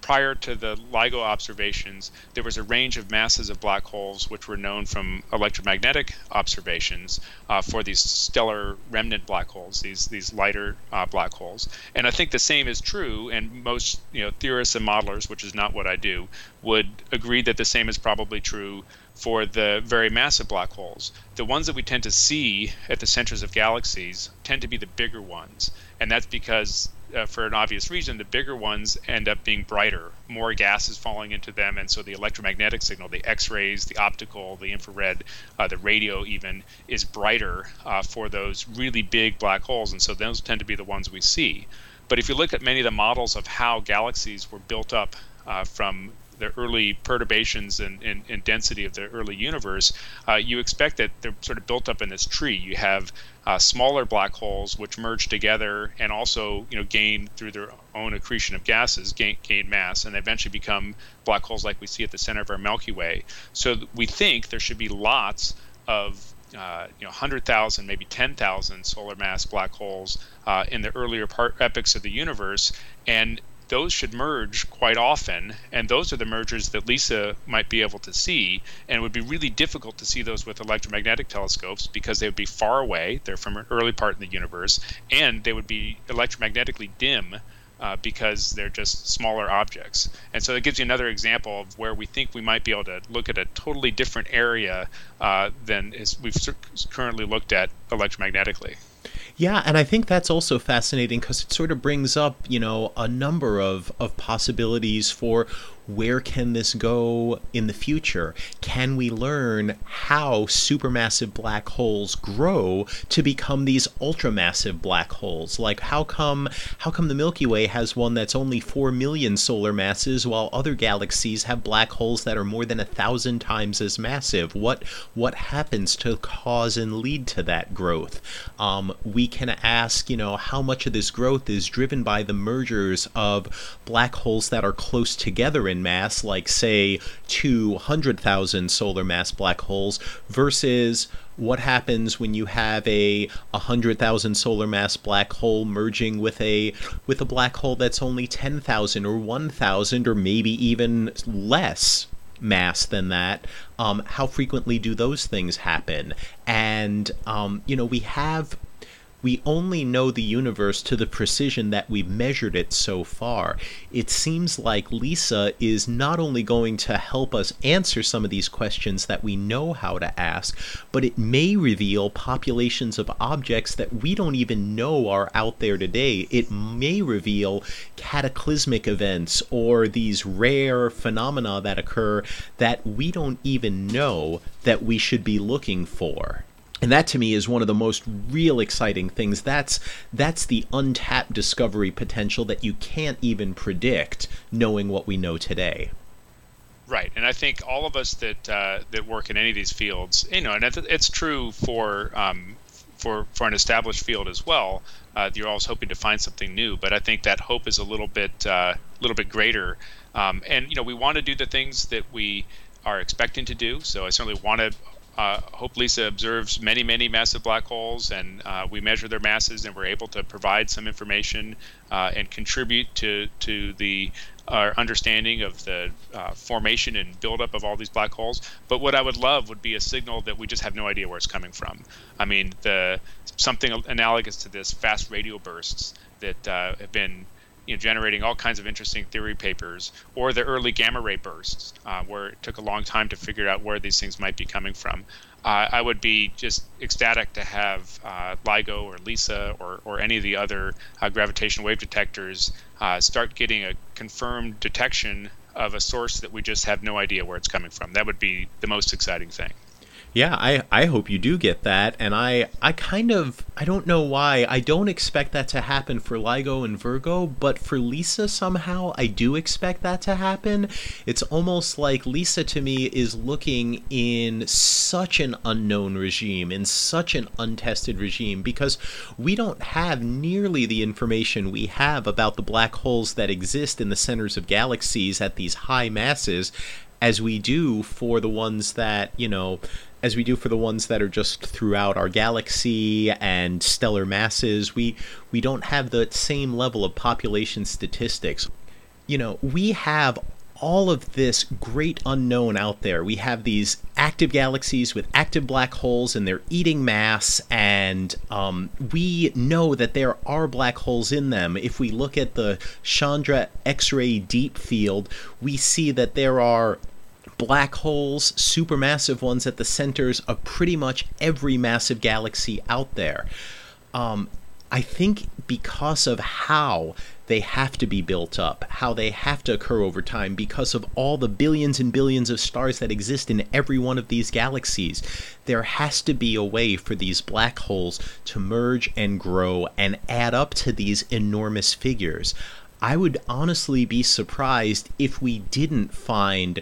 prior to the LIGO observations, there was a range of masses of black holes which were known from electromagnetic observations uh, for these stellar remnant black holes, these these lighter uh, black holes. And I think the same is true, and most you know theorists and modelers, which is not what I do, would agree that the same is probably true for the very massive black holes. The ones that we tend to see at the centers of galaxies tend to be the bigger ones, and that's because uh, for an obvious reason, the bigger ones end up being brighter. More gas is falling into them, and so the electromagnetic signal, the X-rays, the optical, the infrared, uh, the radio, even is brighter uh, for those really big black holes, and so those tend to be the ones we see. But if you look at many of the models of how galaxies were built up uh, from the early perturbations and, and, and, density of the early universe, uh, you expect that they're sort of built up in this tree. You have uh, smaller black holes which merge together and also you know gain through their own accretion of gases gain, gain mass and eventually become black holes like we see at the center of our Milky Way. So we think there should be lots of uh, you know 100,000, maybe 10,000 solar mass black holes uh, in the earlier part, epochs of the universe, and those should merge quite often, and those are the mergers that LISA might be able to see. And it would be really difficult to see those with electromagnetic telescopes because they would be far away. They're from an early part in the universe, and they would be electromagnetically dim. Uh, because they're just smaller objects. And so it gives you another example of where we think we might be able to look at a totally different area uh, than is we've currently looked at electromagnetically. Yeah, and I think that's also fascinating because it sort of brings up, you know, a number of, of possibilities for where can this go in the future? Can we learn how supermassive black holes grow to become these ultramassive black holes? Like how come how come the Milky Way has one that's only 4 million solar masses while other galaxies have black holes that are more than a thousand times as massive? What what happens to cause and lead to that growth? Um, we can ask, you know, how much of this growth is driven by the mergers of black holes that are close together in mass, like, say, 200,000 solar mass black holes, versus what happens when you have a 100,000 solar mass black hole merging with a with a black hole that's only 10,000 or 1,000 or maybe even less mass than that, um, how frequently do those things happen? And um, you know, we have we only know the universe to the precision that we've measured it so far. It seems like Lisa is not only going to help us answer some of these questions that we know how to ask, but it may reveal populations of objects that we don't even know are out there today. It may reveal cataclysmic events or these rare phenomena that occur that we don't even know that we should be looking for and that to me is one of the most real exciting things. That's that's the untapped discovery potential that you can't even predict knowing what we know today. Right. And i think all of us that uh, that work in any of these fields you know and it's true for um, for for an established field as well uh, you're always hoping to find something new. But i think that hope is a little bit a uh, little bit greater. Um, and you know we want to do the things that we are expecting to do. So i certainly want to uh, Hope Lisa observes many, many massive black holes, and uh, we measure their masses, and we're able to provide some information uh, and contribute to to the our understanding of the uh, formation and buildup of all these black holes. But what I would love would be a signal that we just have no idea where it's coming from. I mean, the something analogous to this fast radio bursts that uh, have been you know, generating all kinds of interesting theory papers, or the early gamma ray bursts, uh, where it took a long time to figure out where these things might be coming from. Uh, I would be just ecstatic to have uh, LIGO or LISA or, or any of the other uh, gravitational wave detectors uh, start getting a confirmed detection of a source that we just have no idea where it's coming from. That would be the most exciting thing. Yeah, I, I hope you do get that. And I, I kind of, I don't know why. I don't expect that to happen for LIGO and Virgo, but for Lisa somehow, I do expect that to happen. It's almost like Lisa to me is looking in such an unknown regime, in such an untested regime, because we don't have nearly the information we have about the black holes that exist in the centers of galaxies at these high masses as we do for the ones that, you know, as we do for the ones that are just throughout our galaxy and stellar masses. We we don't have the same level of population statistics. You know, we have all of this great unknown out there. We have these active galaxies with active black holes and they're eating mass, and um, we know that there are black holes in them. If we look at the Chandra X ray deep field, we see that there are black holes, supermassive ones at the centers of pretty much every massive galaxy out there. Um, I think because of how they have to be built up, how they have to occur over time, because of all the billions and billions of stars that exist in every one of these galaxies, there has to be a way for these black holes to merge and grow and add up to these enormous figures. I would honestly be surprised if we didn't find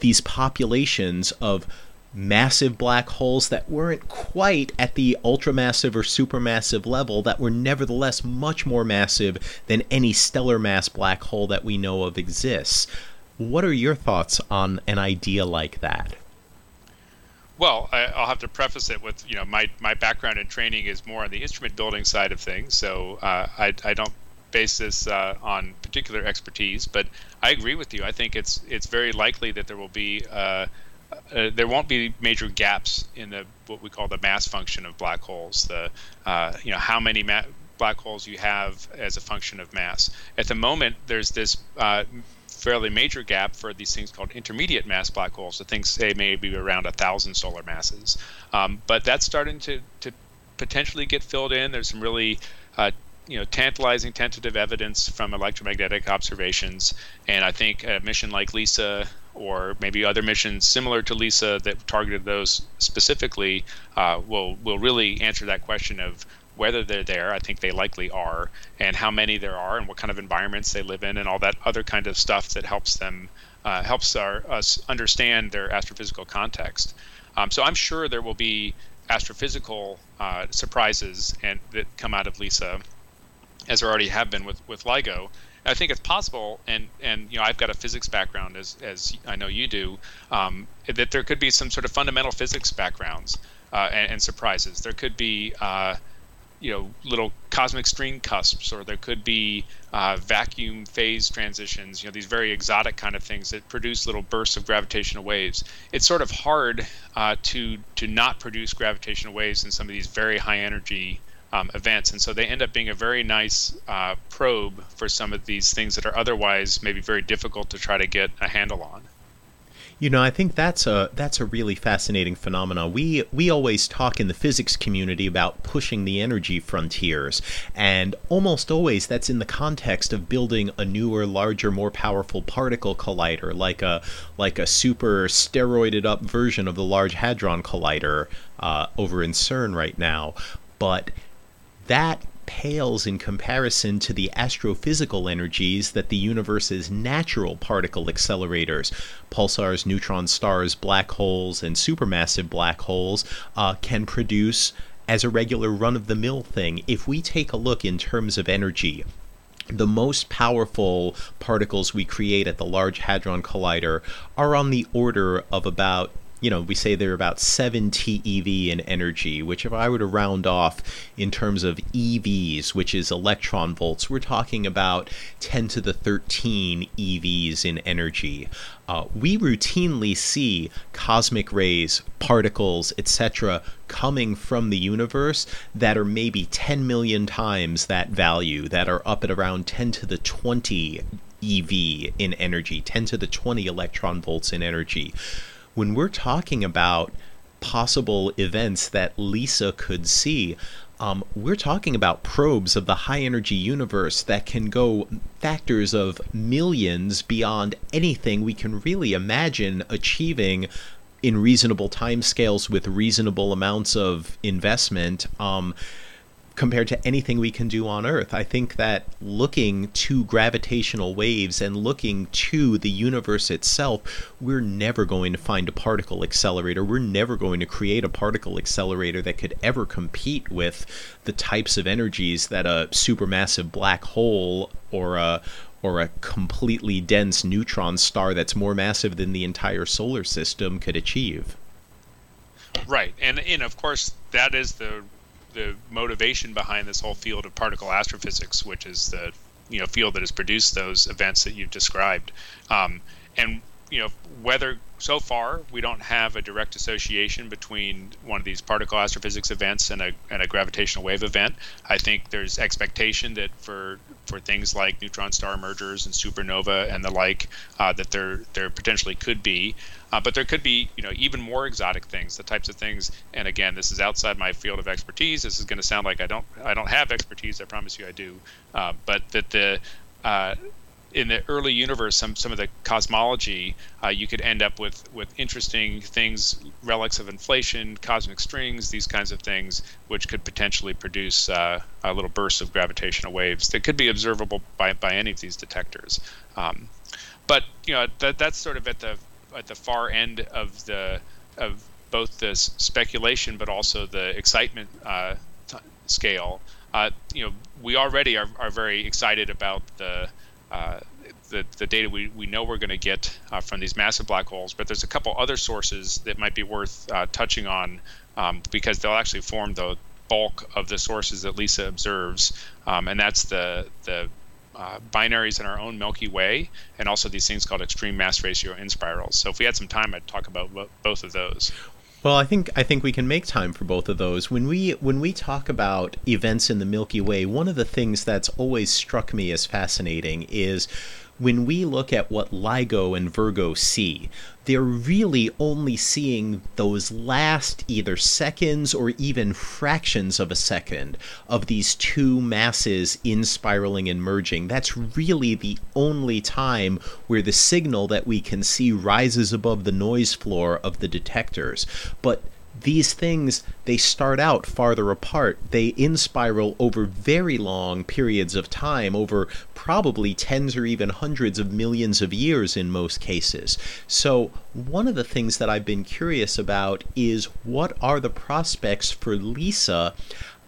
these populations of massive black holes that weren't quite at the ultramassive or supermassive level that were nevertheless much more massive than any stellar mass black hole that we know of exists. What are your thoughts on an idea like that? Well, I, will have to preface it with you know my my background and training is more on the instrument building side of things, so uh, I I don't base this uh, on particular expertise, but I agree with you. I think it's it's very likely that there will be uh, uh, there won't be major gaps in the what we call the mass function of black holes. The uh, you know how many ma- black holes you have as a function of mass. At the moment, there's this uh, fairly major gap for these things called intermediate mass black holes. The things say maybe around a thousand solar masses, um, but that's starting to to potentially get filled in. There's some really uh, you know tantalizing tentative evidence from electromagnetic observations. And i think a mission like lisa or maybe other missions similar to lisa that targeted those specifically uh, will will really answer that question of whether they're there i think they likely are and how many there are and what kind of environments they live in and all that other kind of stuff that helps them uh, helps our, us understand their astrophysical context. Um, so i'm sure there will be astrophysical uh, surprises and that come out of lisa as there already have been with with LIGO. I think it's possible, and and you know I've got a physics background as as I know you do, um, that there could be some sort of fundamental physics backgrounds uh, and, and, surprises. There could be uh, you know little cosmic string cusps or there could be uh, vacuum phase transitions you know these very exotic kind of things that produce little bursts of gravitational waves it's sort of hard uh, to to not produce gravitational waves in some of these very high energy um, events and so they end up being a very nice uh, probe for some of these things that are otherwise maybe very difficult to try to get a handle on you know, I think that's a that's a really fascinating phenomenon. We we always talk in the physics community about pushing the energy frontiers, and almost always that's in the context of building a newer, larger, more powerful particle collider, like a like a super steroided up version of the Large Hadron Collider uh, over in CERN right now. But that pales in comparison to the astrophysical energies that the universe's natural particle accelerators, pulsars, neutron stars, black holes, and supermassive black holes, uh, can produce as a regular run of the mill thing. If we take a look in terms of energy, the most powerful particles we create at the Large Hadron Collider are on the order of about you know, we say they're about 7 TeV in energy, which if I were to round off in terms of EVs, which is electron volts, we're talking about 10 to the 13 EVs in energy. Uh, we routinely see cosmic rays, particles, etc., coming from the universe that are maybe 10 million times that value, that are up at around 10 to the 20 EV in energy, 10 to the 20 electron volts in energy when we're talking about possible events that LISA could see, um, we're talking about probes of the high energy universe that can go factors of millions beyond anything we can really imagine achieving in reasonable timescales with reasonable amounts of investment. Um, compared to anything we can do on Earth. I think that looking to gravitational waves and looking to the universe itself, we're never going to find a particle accelerator. We're never going to create a particle accelerator that could ever compete with the types of energies that a supermassive black hole or a or a completely dense neutron star that's more massive than the entire solar system could achieve. Right. And and of course that is the the motivation behind this whole field of particle astrophysics, which is the you know field that has produced those events that you've described. Um, and you know whether so far we don't have a direct association between one of these particle astrophysics events and a, and a gravitational wave event. I think there's expectation that for for things like neutron star mergers and supernova and the like, uh, that there there potentially could be. Uh, but there could be, you know, even more exotic things, the types of things. And again, this is outside my field of expertise. This is going to sound like I don't, I don't have expertise. I promise you, I do. Uh, but that the uh, in the early universe, some some of the cosmology, uh, you could end up with with interesting things, relics of inflation, cosmic strings, these kinds of things, which could potentially produce uh, a little burst of gravitational waves that could be observable by by any of these detectors. Um, but you know that that's sort of at the at the far end of the of both the speculation but also the excitement uh, t- scale. Uh, you know, we already are, are very excited about the uh, the, the data we, we know we're going to get uh, from these massive black holes, but there's a couple other sources that might be worth uh, touching on um, because they'll actually form the bulk of the sources that LISA observes, um, and that's the the uh, binaries in our own Milky Way, and also these things called extreme mass ratio inspirals. So if we had some time, I'd talk about both of those. Well, I think I think we can make time for both of those. When we when we talk about events in the Milky Way, one of the things that's always struck me as fascinating is when we look at what LIGO and Virgo see, they're really only seeing those last either seconds or even fractions of a second of these two masses in spiraling and merging. That's really the only time where the signal that we can see rises above the noise floor of the detectors. But these things they start out farther apart they inspiral over very long periods of time over probably tens or even hundreds of millions of years in most cases. So one of the things that i've been curious about is what are the prospects for lisa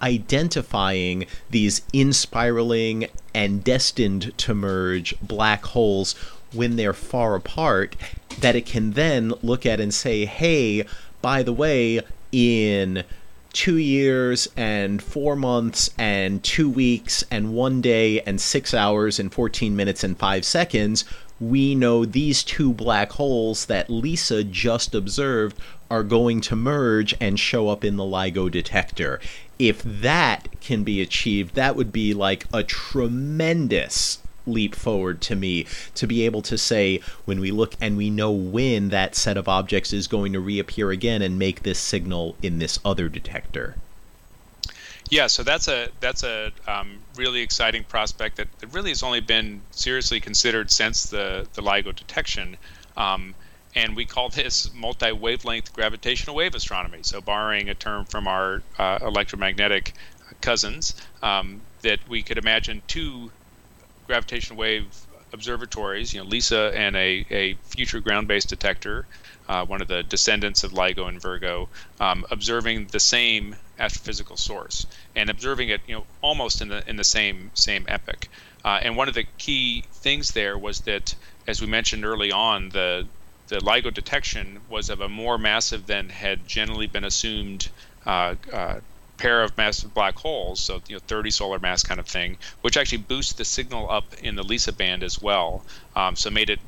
identifying these inspiraling and destined to merge black holes when they're far apart that it can then look at and say hey by the way, in two years and four months and two weeks and one day and six hours and 14 minutes and five seconds, we know these two black holes that Lisa just observed are going to merge and show up in the LIGO detector. If that can be achieved, that would be like a tremendous leap forward to me to be able to say when we look and we know when that set of objects is going to reappear again and make this signal in this other detector. Yeah, so that's a that's a um, really exciting prospect that, that really has only been seriously considered since the the LIGO detection. Um, and we call this multi-wavelength gravitational wave astronomy. So, borrowing a term from our uh, electromagnetic cousins, um, that we could imagine two gravitational wave observatories, you know, LISA and a, a future ground-based detector, uh, one of the descendants of LIGO and Virgo, um, observing the same astrophysical source and observing it, you know, almost in the in the same same epoch. Uh, and one of the key things there was that, as we mentioned early on, the the LIGO detection was of a more massive than had generally been assumed uh, uh, pair of massive black holes, so you know 30 solar mass kind of thing, which actually boosts the signal up in the LISA band as well. Um, so made it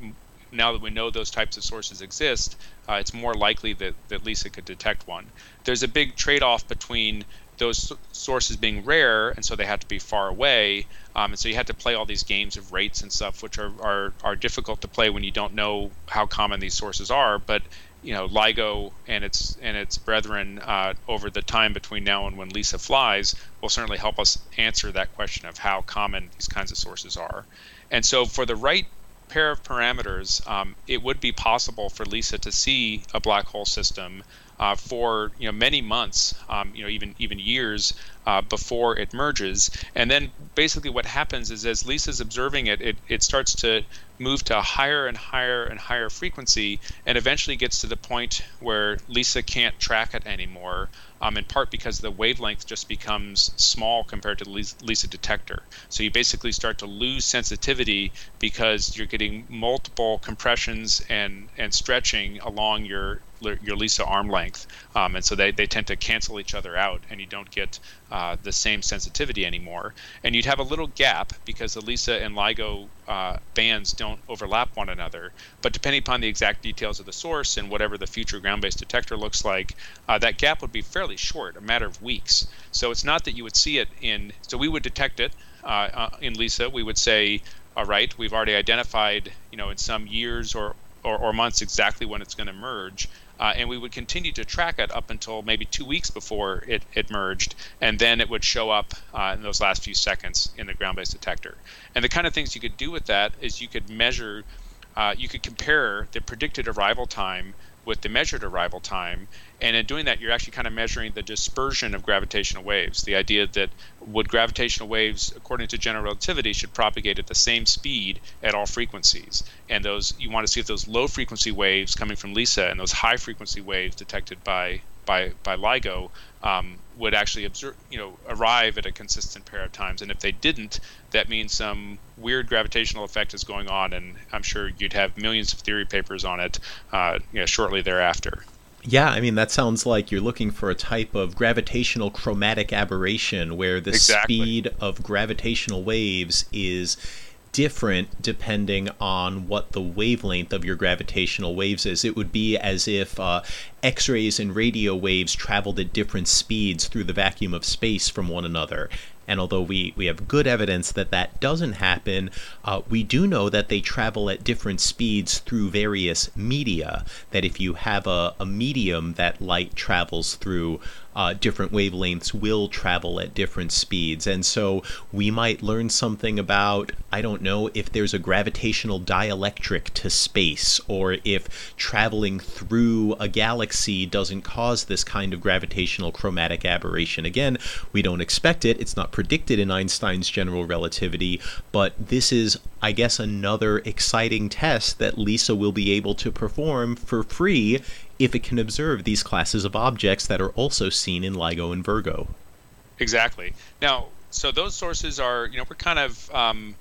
now that we know those types of sources exist, uh, it's more likely that, that LISA could detect one. There's a big trade-off between those sources being rare, and so they have to be far away, um, and so you have to play all these games of rates and stuff, which are, are are difficult to play when you don't know how common these sources are. But you know LIGO and its and its brethren uh, over the time between now and when Lisa flies will certainly help us answer that question of how common these kinds of sources are. And so for the right pair of parameters, um, it would be possible for Lisa to see a black hole system uh, for you know many months, um, you know even even years uh, before it merges. And then basically what happens is as Lisa's observing it, it, it starts to move to a higher and higher and higher frequency, and eventually gets to the point where Lisa can't track it anymore. Um, in part because the wavelength just becomes small compared to the Lisa detector. So you basically start to lose sensitivity because you're getting multiple compressions and, and stretching along your your Lisa arm length, um, and so they, they tend to cancel each other out, and you don't get uh, the same sensitivity anymore. And you'd have a little gap because the Lisa and LIGO uh, bands don't overlap one another. But depending upon the exact details of the source and whatever the future ground-based detector looks like, uh, that gap would be fairly short, a matter of weeks. So it's not that you would see it in. So we would detect it uh, uh, in Lisa. We would say, all right, we've already identified, you know, in some years or or, or months exactly when it's going to merge. Uh, and we would continue to track it up until maybe two weeks before it, it merged, and then it would show up uh, in those last few seconds in the ground-based detector. And the kind of things you could do with that is you could measure, uh, you could compare the predicted arrival time with the measured arrival time. And in doing that, you're actually kind of measuring the dispersion of gravitational waves. The idea that would gravitational waves, according to general relativity, should propagate at the same speed at all frequencies. And those you want to see if those low frequency waves coming from LISA and those high frequency waves detected by by by LIGO um, would actually observe, you know, arrive at a consistent pair of times. And if they didn't, that means some weird gravitational effect is going on, and I'm sure you'd have millions of theory papers on it, uh, you know, shortly thereafter. Yeah, I mean, that sounds like you're looking for a type of gravitational chromatic aberration where the exactly. speed of gravitational waves is different depending on what the wavelength of your gravitational waves is. It would be as if uh, X rays and radio waves traveled at different speeds through the vacuum of space from one another. And although we, we have good evidence that that doesn't happen, uh, we do know that they travel at different speeds through various media. That if you have a, a medium that light travels through, uh, different wavelengths will travel at different speeds. And so we might learn something about, I don't know, if there's a gravitational dielectric to space, or if traveling through a galaxy doesn't cause this kind of gravitational chromatic aberration. Again, we don't expect it, it's not predicted in Einstein's general relativity, but this is, I guess, another exciting test that Lisa will be able to perform for free if it can observe these classes of objects that are also seen in LIGO and Virgo. Exactly. Now, so those sources are, you know, we're kind of um,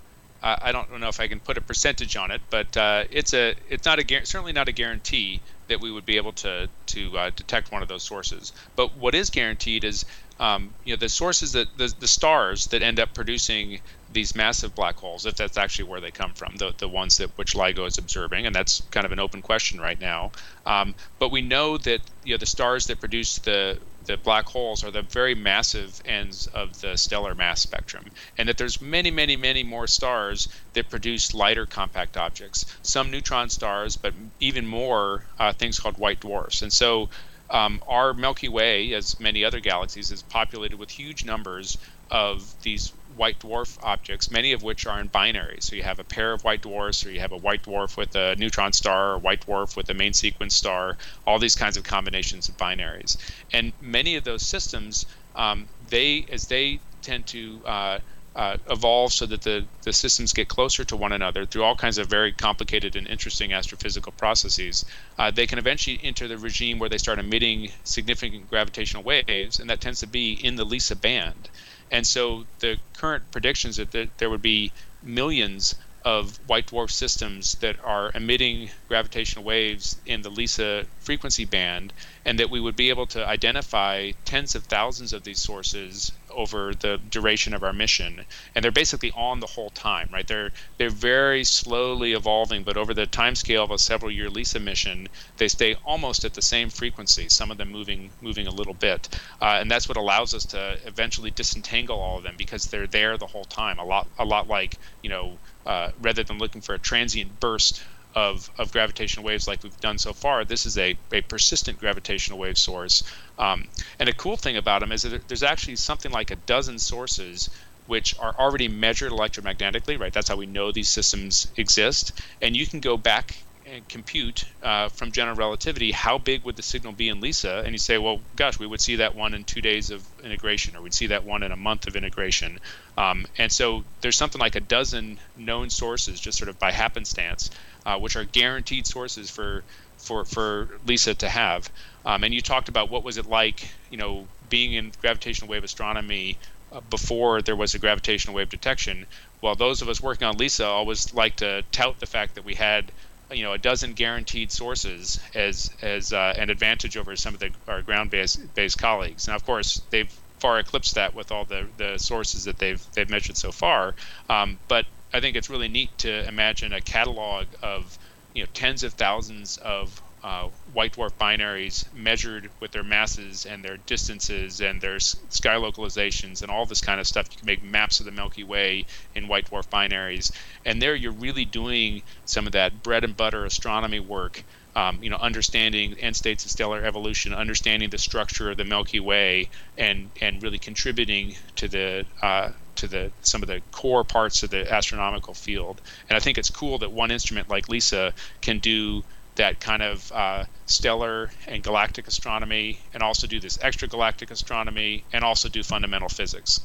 I don't know if I can put a percentage on it, but uh, it's a it's not a certainly not a guarantee that we would be able to to uh, detect one of those sources. But what is guaranteed is um, you know the sources that the, the stars that end up producing these massive black holes, if that's actually where they come from, the, the ones that which LIGO is observing, and that's kind of an open question right now. Um, but we know that you know the stars that produce the the black holes are the very massive ends of the stellar mass spectrum, and that there's many, many, many more stars that produce lighter compact objects. Some neutron stars, but even more uh, things called white dwarfs. And so um, our Milky Way, as many other galaxies, is populated with huge numbers of these white dwarf objects, many of which are in binary. So you have a pair of white dwarfs, or you have a white dwarf with a neutron star, or white dwarf with a main sequence star, all these kinds of combinations of binaries. And many of those systems, um, they as they tend to uh, uh, evolve so that the, the systems get closer to one another through all kinds of very complicated and interesting astrophysical processes, uh, they can eventually enter the regime where they start emitting significant gravitational waves, and that tends to be in the LISA band. And so the current predictions that there would be millions of white dwarf systems that are emitting gravitational waves in the LISA frequency band, and that we would be able to identify tens of thousands of these sources over the duration of our mission. And they're basically on the whole time, right? They're they're very slowly evolving, but over the time scale of a several year LISA mission, they stay almost at the same frequency. Some of them moving moving a little bit, uh, and that's what allows us to eventually disentangle all of them because they're there the whole time. A lot a lot like you know uh, rather than looking for a transient burst of, of gravitational waves like we've done so far, this is a, a persistent gravitational wave source. Um, and a cool thing about them is that there's actually something like a dozen sources which are already measured electromagnetically, right? That's how we know these systems exist. And you can go back and compute uh, from general relativity how big would the signal be in LISA, and you say, well, gosh, we would see that one in two days of integration, or we'd see that one in a month of integration. Um, and so there's something like a dozen known sources, just sort of by happenstance, uh, which are guaranteed sources for for for LISA to have. Um, and you talked about what was it like, you know, being in gravitational wave astronomy uh, before there was a gravitational wave detection. Well, those of us working on LISA always like to tout the fact that we had you know a dozen guaranteed sources as as uh, an advantage over some of the our ground based based colleagues. Now, of course, they've far eclipsed that with all the the sources that they've they've measured so far. Um, but I think it's really neat to imagine a catalog of you know tens of thousands of uh, white dwarf binaries measured with their masses and their distances and their sky localizations and all this kind of stuff. You can make maps of the Milky Way in white dwarf binaries, and there you're really doing some of that bread and butter astronomy work. Um, you know, understanding end states of stellar evolution, understanding the structure of the Milky Way, and and really contributing to the uh, to the some of the core parts of the astronomical field. And I think it's cool that one instrument like LISA can do that kind of uh, stellar and galactic astronomy, and also do this extragalactic astronomy, and also do fundamental physics.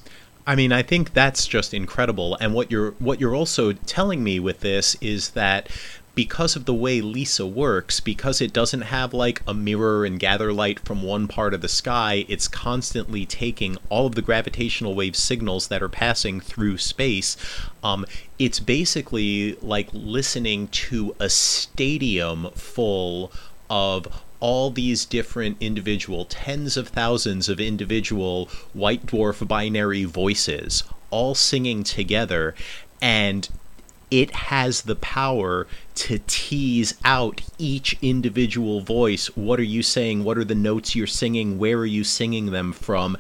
I mean, I think that's just incredible. And what you're what you're also telling me with this is that because of the way LISA works, because it doesn't have like a mirror and gather light from one part of the sky, it's constantly taking all of the gravitational wave signals that are passing through space. Um, it's basically like listening to a stadium full of all these different individual, tens of thousands of individual white dwarf binary voices all singing together. And it has the power to tease out each individual voice. What are you saying? What are the notes you're singing? Where are you singing them from?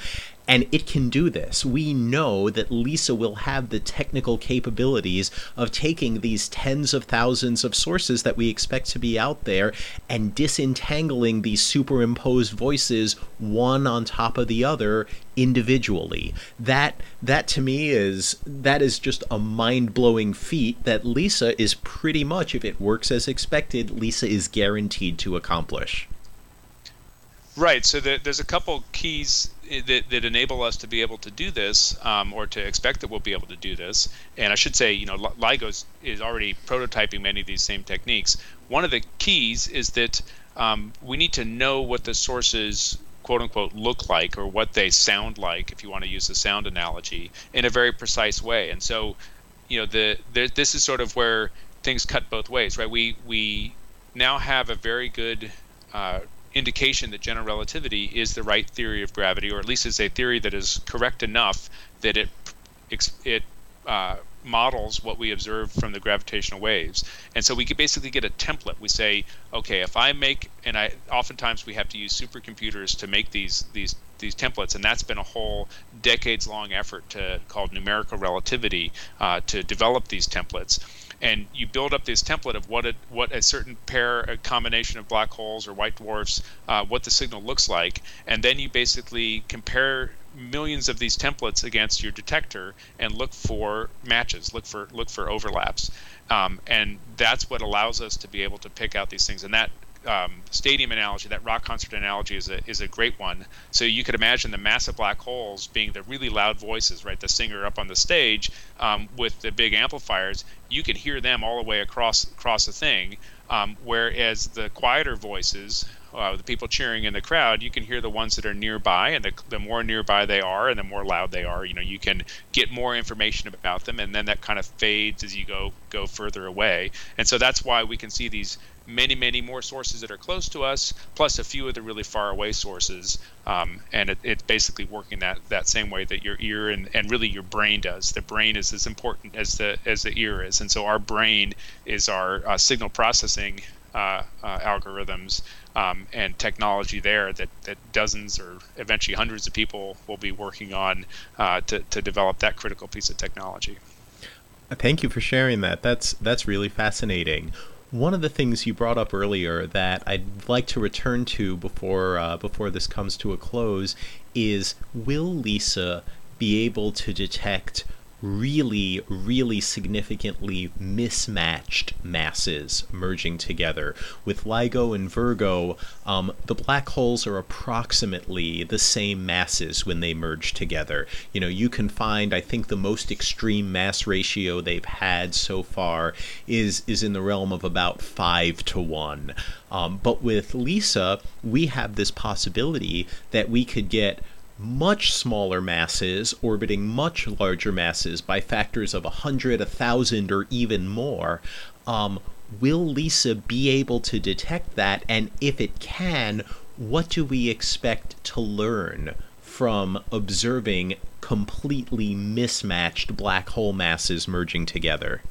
And it can do this. We know that LISA will have the technical capabilities of taking these tens of thousands of sources that we expect to be out there and disentangling these superimposed voices one on top of the other individually. That that to me is that is just a mind-blowing feat that LISA is pretty much if it works as expected, LISA is guaranteed to accomplish. Right. So the, there's a couple keys that, that enable us to be able to do this, um, or to expect that we'll be able to do this. And I should say, you know, LIGO is already prototyping many of these same techniques. One of the keys is that um, we need to know what the sources quote unquote look like or what they sound like if you want to use the sound analogy in a very precise way and so you know the, the this is sort of where things cut both ways, right? We we now have a very good uh, indication that general relativity is the right theory of gravity, or at least is a theory that is correct enough that it it uh, models what we observe from the gravitational waves. And so we basically get a template. We say, okay, if I make, and I oftentimes we have to use supercomputers to make these these these templates, and that's been a whole decades long effort to called numerical relativity uh, to develop these templates and you build up this template of what a, what a certain pair, a combination of black holes or white dwarfs, uh, what the signal looks like, and then you basically compare millions of these templates against your detector and look for matches, look for look for overlaps, um, and that's what allows us to be able to pick out these things. And that um, stadium analogy, that rock concert analogy, is a is a great one. So you could imagine the massive black holes being the really loud voices, right? The singer up on the stage um, with the big amplifiers. You can hear them all the way across across the thing. Um, whereas the quieter voices, uh, the people cheering in the crowd, you can hear the ones that are nearby, and the, the more nearby they are, and the more loud they are, you know, you can get more information about them, and then that kind of fades as you go go further away. And so that's why we can see these many, many more sources that are close to us, plus a few of the really far away sources. Um, and it, it's basically working that, that same way that your ear and, and really your brain does. The brain is as important as the as the ear is, and so our brain is our uh, signal processing uh, uh, algorithms um, and technology there that, that dozens or eventually hundreds of people will be working on uh, to, to develop that critical piece of technology. Thank you for sharing that. That's that's really fascinating. One of the things you brought up earlier that I'd like to return to before uh, before this comes to a close is will LISA be able to detect really, really significantly mismatched masses merging together. With LIGO and Virgo, um, the black holes are approximately the same masses when they merge together. You know, you can find, I think, the most extreme mass ratio they've had so far is is in the realm of about five to one. Um, but with LISA, we have this possibility that we could get much smaller masses orbiting much larger masses by factors of a hundred, a thousand, or even more. Um, will LISA be able to detect that? And if it can, what do we expect to learn from observing completely mismatched black hole masses merging together?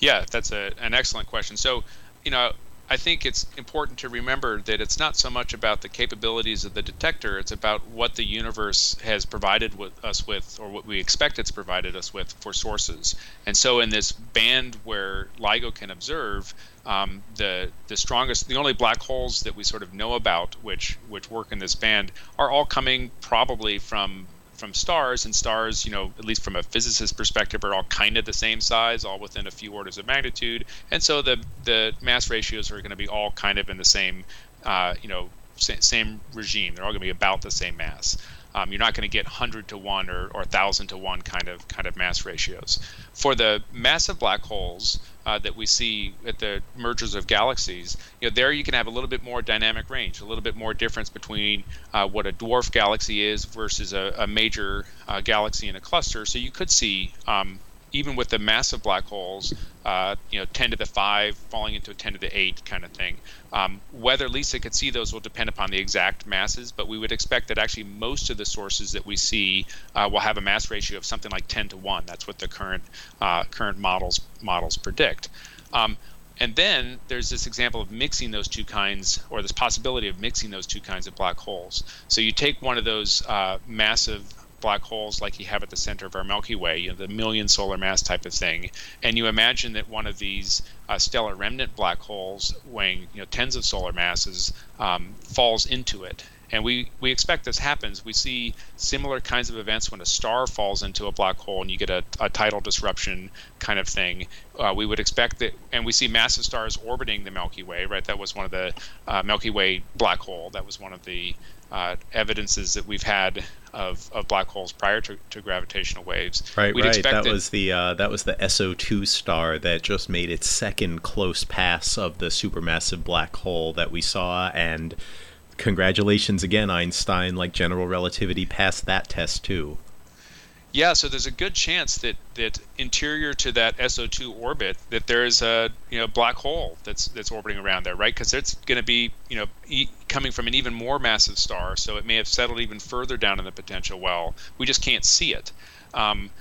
Yeah, that's a, an excellent question. So, you know, I think it's important to remember that it's not so much about the capabilities of the detector, it's about what the universe has provided with us with, or what we expect it's provided us with for sources. And so, in this band where LIGO can observe, um, the the strongest, the only black holes that we sort of know about, which which work in this band, are all coming probably from from stars, and stars, you know, at least from a physicist perspective, are all kind of the same size, all within a few orders of magnitude, and so the the mass ratios are going to be all kind of in the same, uh, you know, same regime. They're all going to be about the same mass. Um, you're not going to get 100 to 1 or, or 1,000 to 1 kind of kind of mass ratios. For the massive black holes uh, that we see at the mergers of galaxies, you know, there you can have a little bit more dynamic range, a little bit more difference between uh, what a dwarf galaxy is versus a, a major uh, galaxy in a cluster. So you could see um, even with the massive black holes, uh, you know, 10 to the 5 falling into a 10 to the 8 kind of thing. Um, whether LISA could see those will depend upon the exact masses, but we would expect that actually most of the sources that we see uh, will have a mass ratio of something like 10 to 1. That's what the current uh, current models models predict. Um, and then there's this example of mixing those two kinds, or this possibility of mixing those two kinds of black holes. So you take one of those uh, massive black holes like you have at the center of our Milky Way, you know, the million solar mass type of thing, and you imagine that one of these uh, stellar remnant black holes weighing you know tens of solar masses um, falls into it. And we, we expect this happens. We see similar kinds of events when a star falls into a black hole and you get a, a tidal disruption kind of thing. Uh, we would expect that, and we see massive stars orbiting the Milky Way, right? That was one of the uh, Milky Way black hole. That was one of the uh, evidences that we've had of, of black holes prior to, to gravitational waves. Right, We'd right. That, that, was the uh, that was the SO2 star that just made its second close pass of the supermassive black hole that we saw, and congratulations again, Einstein! Like general relativity passed that test too. Yeah, so there's a good chance that that interior to that SO2 orbit that there is a you know black hole that's that's orbiting around there, right? Because it's going to be you know e- coming from an even more massive star, so it may have settled even further down in the potential well. We just can't see it, um,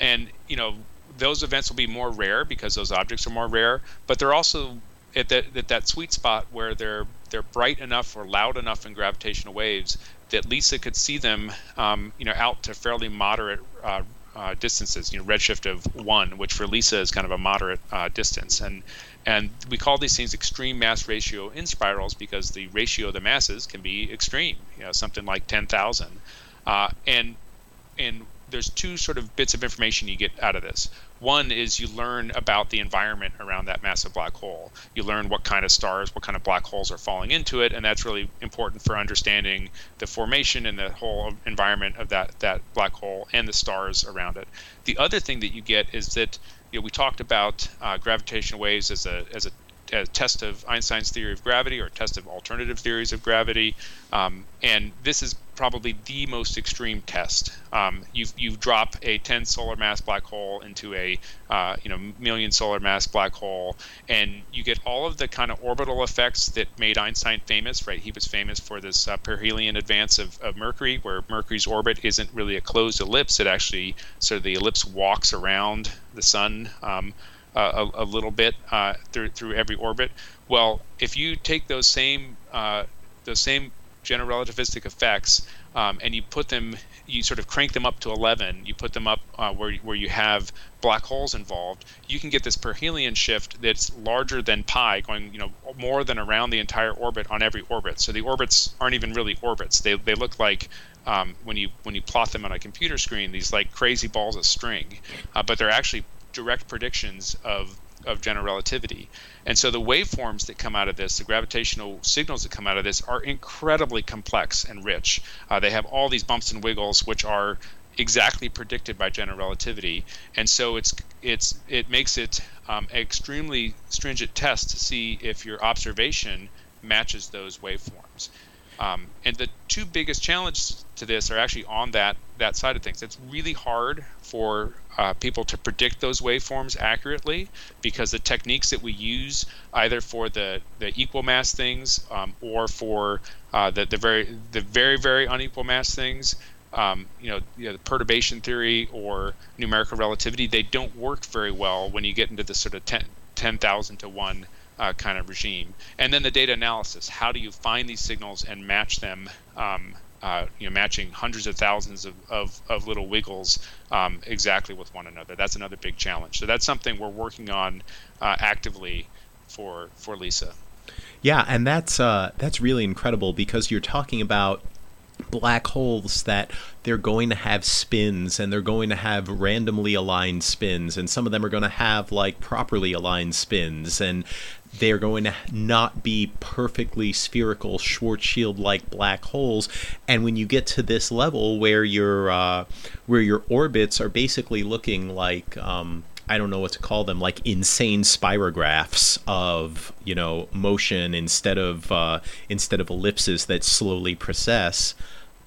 and you know those events will be more rare because those objects are more rare, but they're also at that at that sweet spot where they're they're bright enough or loud enough in gravitational waves that Lisa could see them, um, you know, out to fairly moderate uh, uh, distances. You know, redshift of one, which for Lisa is kind of a moderate uh, distance, and and we call these things extreme mass ratio inspirals because the ratio of the masses can be extreme. You know, something like 10,000, uh, and and there's two sort of bits of information you get out of this. One is you learn about the environment around that massive black hole. You learn what kind of stars, what kind of black holes are falling into it, and that's really important for understanding the formation and the whole environment of that that black hole and the stars around it. The other thing that you get is that you know, we talked about uh, gravitational waves as a as a a test of Einstein's theory of gravity or a test of alternative theories of gravity. Um, and this is probably the most extreme test. Um, you you drop a 10 solar mass black hole into a uh, you know million solar mass black hole, and you get all of the kind of orbital effects that made Einstein famous. Right, he was famous for this uh, perihelion advance of, of Mercury, where Mercury's orbit isn't really a closed ellipse; it actually sort of the ellipse walks around the sun. Um, a, a, little bit uh, through through every orbit. Well, if you take those same uh, those same general relativistic effects um, and you put them, you sort of crank them up to 11. You put them up uh, where where you have black holes involved. You can get this perihelion shift that's larger than pi, going you know more than around the entire orbit on every orbit. So the orbits aren't even really orbits. They they look like um, when you when you plot them on a computer screen, these like crazy balls of string, uh, but they're actually direct predictions of of general relativity. And so the waveforms that come out of this, the gravitational signals that come out of this, are incredibly complex and rich. Uh, they have all these bumps and wiggles, which are exactly predicted by general relativity. And so it's it's it makes it um, extremely stringent test to see if your observation matches those waveforms. Um, and the two biggest challenges to this are actually on that that side of things. It's really hard for uh, people to predict those waveforms accurately because the techniques that we use, either for the, the equal mass things um, or for uh, the, the very the very very unequal mass things, um, you, know, you know, the perturbation theory or numerical relativity, they don't work very well when you get into the sort of 10,000 10, to 1 uh, kind of regime. And then the data analysis. How do you find these signals and match them? Um, uh, you know, matching hundreds of thousands of, of, of little wiggles um, exactly with one another. That's another big challenge. So that's something we're working on uh, actively for for Lisa. Yeah, and that's uh, that's really incredible because you're talking about black holes that they're going to have spins and they're going to have randomly aligned spins and some of them are going to have like properly aligned spins and they're going to not be perfectly spherical Schwarzschild like black holes and when you get to this level where your uh, where your orbits are basically looking like um, I don't know what to call them, like insane spirographs of you know motion instead of uh, instead of ellipses that slowly precess.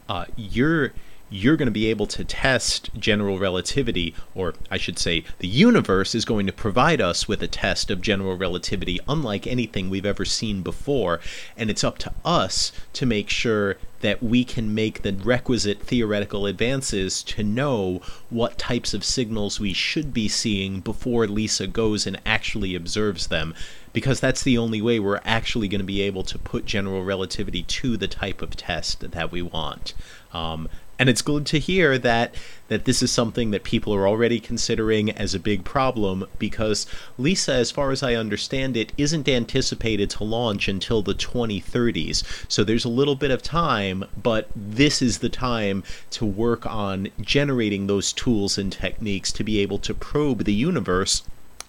Uh, you're you're going to be able to test general relativity, or I should say, the universe is going to provide us with a test of general relativity unlike anything we've ever seen before. And it's up to us to make sure that we can make the requisite theoretical advances to know what types of signals we should be seeing before Lisa goes and actually observes them. Because that's the only way we're actually going to be able to put general relativity to the type of test that we want. Um, and it's good to hear that that this is something that people are already considering as a big problem because Lisa as far as I understand it isn't anticipated to launch until the 2030s so there's a little bit of time but this is the time to work on generating those tools and techniques to be able to probe the universe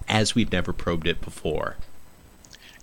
as we've never probed it before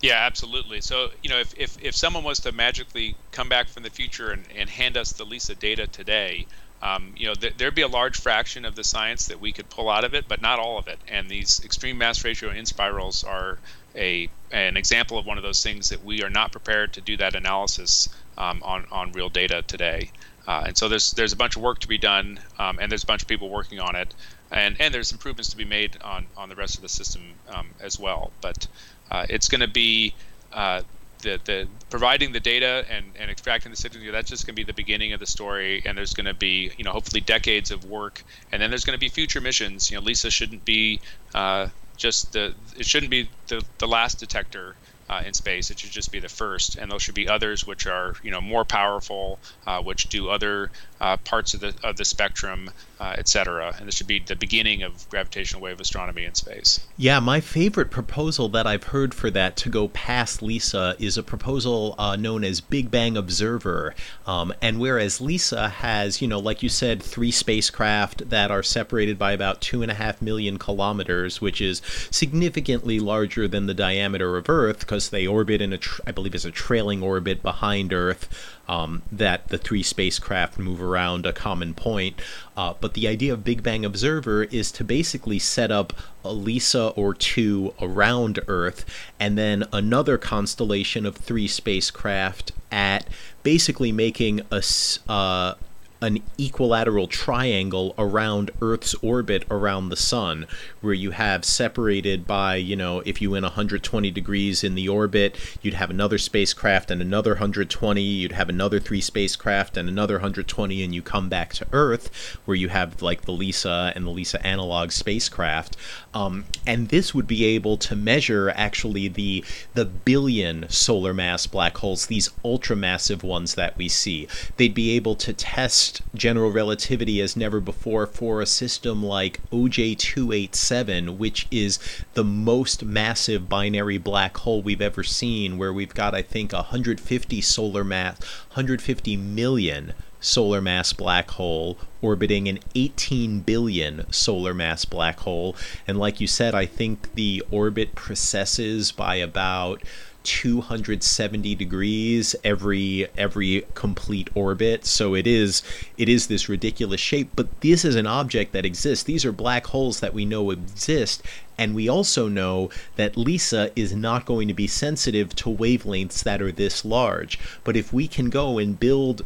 yeah, absolutely. So, you know, if, if, if someone was to magically come back from the future and, and hand us the LISA data today, um, you know, th- there'd be a large fraction of the science that we could pull out of it, but not all of it. And these extreme mass ratio inspirals are a an example of one of those things that we are not prepared to do that analysis um, on on real data today. Uh, and so there's there's a bunch of work to be done, um, and there's a bunch of people working on it, and and there's improvements to be made on on the rest of the system um, as well. But uh, it's going to be uh, the, the providing the data and, and extracting the signal that's just going to be the beginning of the story and there's going to be you know hopefully decades of work and then there's going to be future missions you know lisa shouldn't be uh, just the it shouldn't be the, the last detector uh, in space. It should just be the first, and there should be others which are you know more powerful, uh, which do other uh, parts of the of the spectrum, uh, et cetera. And this should be the beginning of gravitational wave astronomy in space. Yeah, my favorite proposal that I've heard for that to go past LISA is a proposal uh, known as Big Bang Observer. Um, and whereas LISA has, you know, like you said, three spacecraft that are separated by about two and a half million kilometers, which is significantly larger than the diameter of Earth because they orbit in a, tr- I believe, is a trailing orbit behind Earth um, that the three spacecraft move around a common point. Uh, but the idea of Big Bang Observer is to basically set up a LISA or two around Earth, and then another constellation of three spacecraft at basically making a uh, an equilateral triangle around Earth's orbit around the sun, where you have separated by, you know, if you went 120 degrees in the orbit, you'd have another spacecraft and another 120, you'd have another three spacecraft and another 120, and you come back to Earth, where you have like the LISA and the LISA analog spacecraft. Um, and this would be able to measure actually the the billion solar mass black holes, these ultramassive ones that we see. They'd be able to test general relativity as never before for a system like OJ287, which is the most massive binary black hole we've ever seen, where we've got, I think, 150 solar mass, 150 million solar mass black hole orbiting an 18 billion solar mass black hole. And like you said, I think the orbit precesses by about 270 degrees every every complete orbit. So it is it is this ridiculous shape but this is an object that exists. These are black holes that we know exist. And we also know that LISA is not going to be sensitive to wavelengths that are this large. But if we can go and build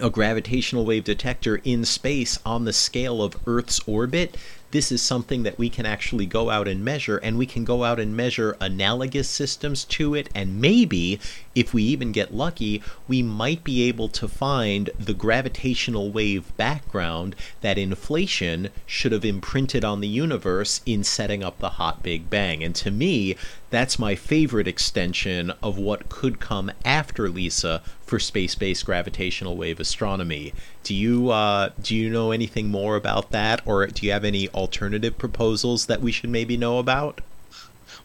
a gravitational wave detector in space on the scale of Earth's orbit, this is something that we can actually go out and measure, and we can go out and measure analogous systems to it, and maybe, if we even get lucky, we might be able to find the gravitational wave background that inflation should have imprinted on the universe in setting up the hot Big Bang. And to me, that's my favorite extension of what could come after LISA for space-based gravitational wave astronomy. Do you uh, do you know anything more about that, or do you have any alternative proposals that we should maybe know about?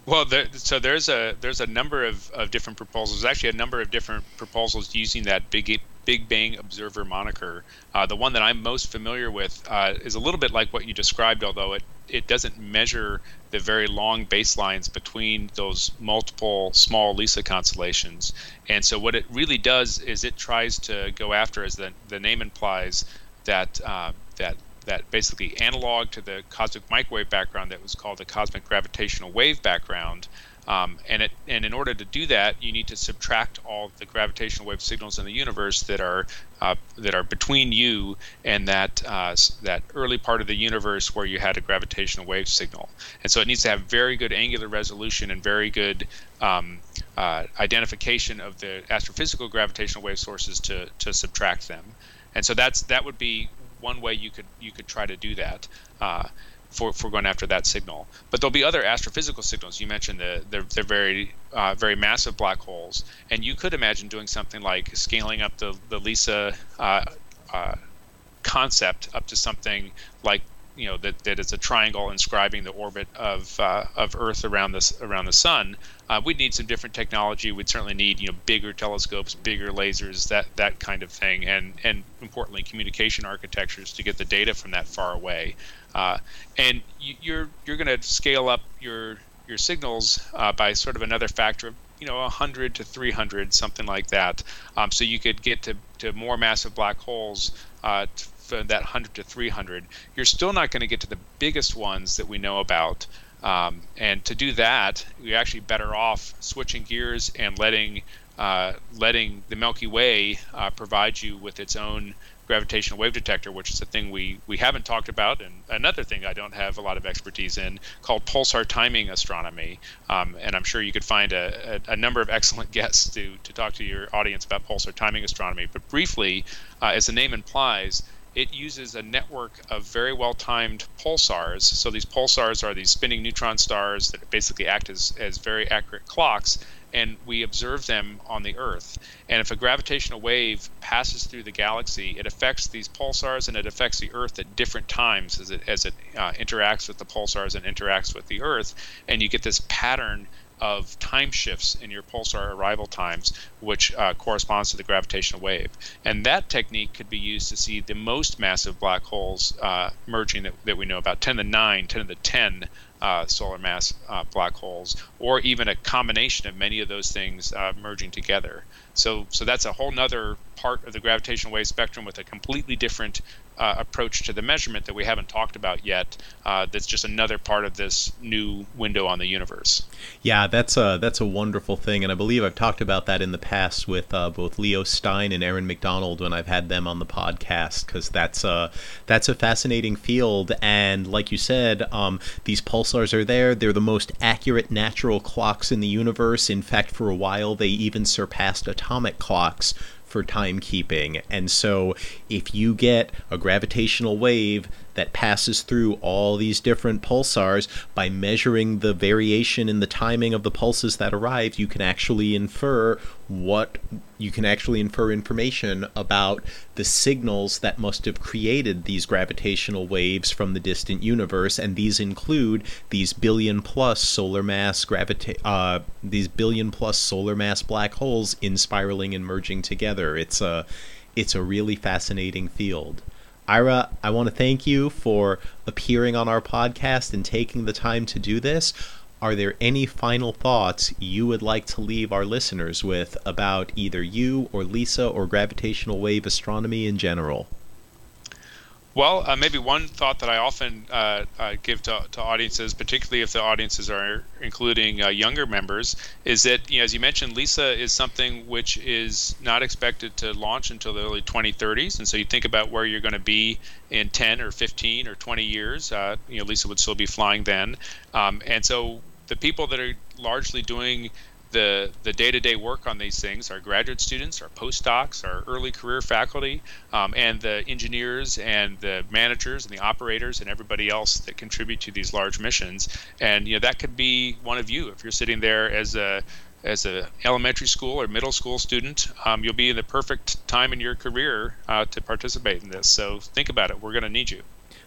Well, there, so there's a there's a number of, of different proposals. Actually, a number of different proposals using that big Big Bang Observer moniker. Uh, the one that I'm most familiar with uh, is a little bit like what you described, although it it doesn't measure the very long baselines between those multiple small LISA constellations. And so what it really does is it tries to go after, as the, the name implies, that uh, that that basically analog to the cosmic microwave background that was called the cosmic gravitational wave background. Um, and it and in order to do that, you need to subtract all the gravitational wave signals in the universe that are uh, that are between you and that uh, that early part of the universe where you had a gravitational wave signal. And so it needs to have very good angular resolution and very good um, uh, identification of the astrophysical gravitational wave sources to to subtract them. And so that's that would be one way you could you could try to do that uh, for, for going after that signal. But there'll be other astrophysical signals. You mentioned the they're, they're very uh, very massive black holes, and you could imagine doing something like scaling up the the LISA uh, uh, concept up to something like you know that, that is a triangle inscribing the orbit of uh, of Earth around this around the sun. Uh, we'd need some different technology. We'd certainly need you know bigger telescopes, bigger lasers, that that kind of thing, and and importantly communication architectures to get the data from that far away. Uh, and you, you're you're going to scale up your your signals uh, by sort of another factor of you know 100 to 300 something like that um, so you could get to, to more massive black holes uh, that 100 to 300, you're still not going to get to the biggest ones that we know about. Um, and to do that, you're actually better off switching gears and letting uh, letting the Milky Way uh, provide you with its own gravitational wave detector, which is a thing we, we haven't talked about, and another thing I don't have a lot of expertise in, called pulsar timing astronomy. Um, and I'm sure you could find a, a, a, number of (laughs) excellent guests to, to talk to your audience about pulsar timing astronomy. But briefly, uh, as the name implies, it uses a network of very well timed pulsars. So these pulsars are these spinning neutron stars that basically act as, as very accurate clocks and we observe them on the Earth. And if a gravitational wave passes through the galaxy, it affects these pulsars and it affects the Earth at different times as it as it uh, interacts with the pulsars and interacts with the Earth, and you get this pattern of time shifts in your pulsar arrival times, which uh, corresponds to the gravitational wave. And that technique could be used to see the most massive black holes uh, merging that, that we know about 10 to the 9, 10 to the 10 uh, solar mass uh, black holes, or even a combination of many of those things uh, merging together. So, so that's a whole nother part of the gravitational wave spectrum with a completely different uh, approach to the measurement that we haven't talked about yet. Uh, that's just another part of this new window on the universe. Yeah, that's a that's a wonderful thing, and I believe I've talked about that in the past with uh, both Leo Stein and Aaron McDonald when I've had them on the podcast, because that's a that's a fascinating field. And like you said, um, these pulsars are there. They're the most accurate natural clocks in the universe. In fact, for a while, they even surpassed atomic clocks for timekeeping. And so if you get a gravitational wave that passes through all these different pulsars by measuring the variation in the timing of the pulses that arrive you can actually infer what you can actually infer information about the signals that must have created these gravitational waves from the distant universe and these include these billion plus solar mass gravita- uh, these billion plus solar mass black holes in spiraling and merging together it's a it's a really fascinating field Ira, I want to thank you for appearing on our podcast and taking the time to do this. Are there any final thoughts you would like to leave our listeners with about either you or Lisa or gravitational wave astronomy in general? Well, uh, maybe one thought that I often uh, uh, give to, to, audiences, particularly if the audiences are including uh, younger members, is that, you know, as you mentioned, LISA is something which is not expected to launch until the early 2030s. And so you think about where you're going to be in 10 or 15 or 20 years. Uh, you know, LISA would still be flying then. Um, and so the people that are largely doing the the day-to-day work on these things our graduate students our postdocs our early career faculty um, and the engineers and the managers and the operators and everybody else that contribute to these large missions. And you know that could be one of you. If you're sitting there as a as a elementary school or middle school student um, you'll be in the perfect time in your career uh, to participate in this. So think about it. We're going to need you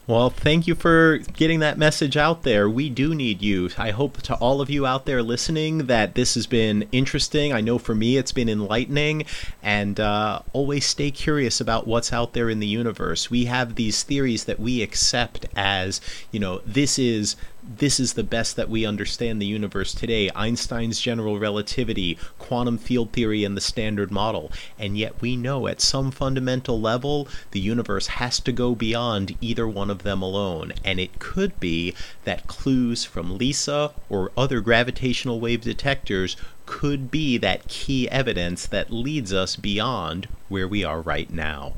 well, thank you for getting that message out there. We do need you. I hope to all of you out there listening that this has been interesting. I know for me it's been enlightening, and uh, always stay curious about what's out there in the universe. We have these theories that we accept as, you know, this is this is the best that we understand the universe today Einstein's general relativity, quantum field theory, and the standard model. And yet we know at some fundamental level the universe has to go beyond either one of them alone. And it could be that clues from LISA or other gravitational wave detectors could be that key evidence that leads us beyond where we are right now.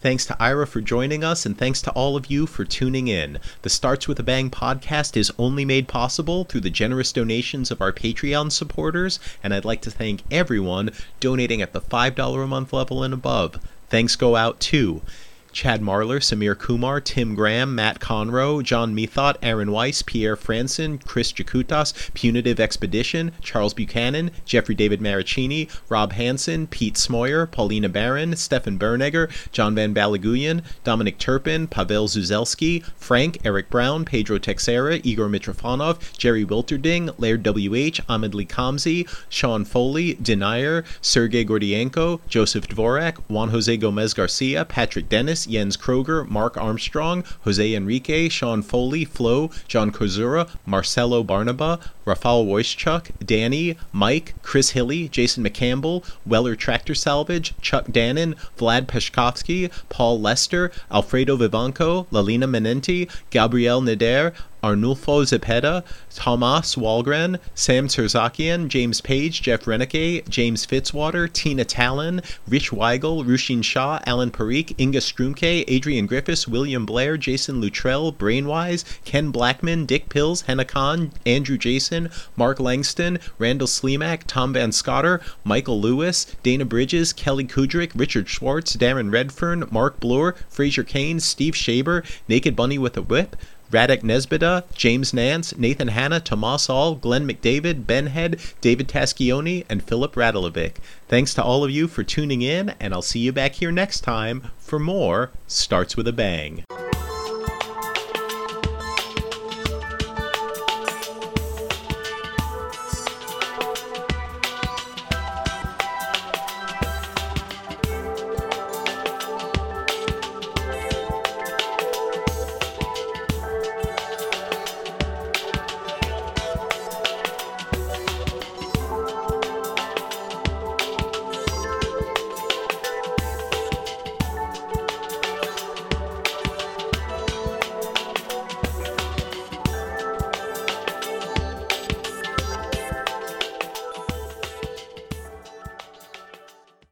Thanks to Ira for joining us, and thanks to all of you for tuning in. The Starts with a Bang podcast is only made possible through the generous donations of our Patreon supporters, and I'd like to thank everyone donating at the $5 a month level and above. Thanks go out to Chad Marler, Samir Kumar, Tim Graham, Matt Conroe, John Methot, Aaron Weiss, Pierre Franson, Chris Jakutas, Punitive Expedition, Charles Buchanan, Jeffrey David Maricini, Rob Hansen, Pete Smoyer, Paulina Barron, Stefan Bernegger, John Van Balaguyan, Dominic Turpin, Pavel Zuzelski, Frank, Eric Brown, Pedro Texera, Igor Mitrofanov, Jerry Wilterding, Laird WH, Ahmed Lee Kamzi, Sean Foley, Denier, Sergey Gordienko, Joseph Dvorak, Juan Jose Gomez Garcia, Patrick Dennis, Jens Kroger, Mark Armstrong, Jose Enrique, Sean Foley, Flo, John Kozura, Marcelo Barnaba, Rafael Wojciechuk, Danny, Mike, Chris Hilly, Jason McCampbell, Weller Tractor Salvage, Chuck Dannon, Vlad Peshkovsky, Paul Lester, Alfredo Vivanco, Lalina Menenti, Gabrielle Nader, Arnulfo Zepeda, Tomas Walgren, Sam Terzakian, James Page, Jeff Reneke, James Fitzwater, Tina Talon, Rich Weigel, Rushin Shah, Alan Parikh, Inga Strumke, Adrian Griffiths, William Blair, Jason Luttrell, Brainwise, Ken Blackman, Dick Pills, Henna Khan, Andrew Jason, Mark Langston, Randall Slimak, Tom Van Scotter, Michael Lewis, Dana Bridges, Kelly Kudrick, Richard Schwartz, Darren Redfern, Mark Bloor, Fraser Kane, Steve Shaber, Naked Bunny with a Whip, Radek Nesbida, James Nance, Nathan Hanna, Tomas All, Glenn McDavid, Ben Head, David Taschioni, and Philip Radelovic. Thanks to all of you for tuning in, and I'll see you back here next time for more Starts with a Bang.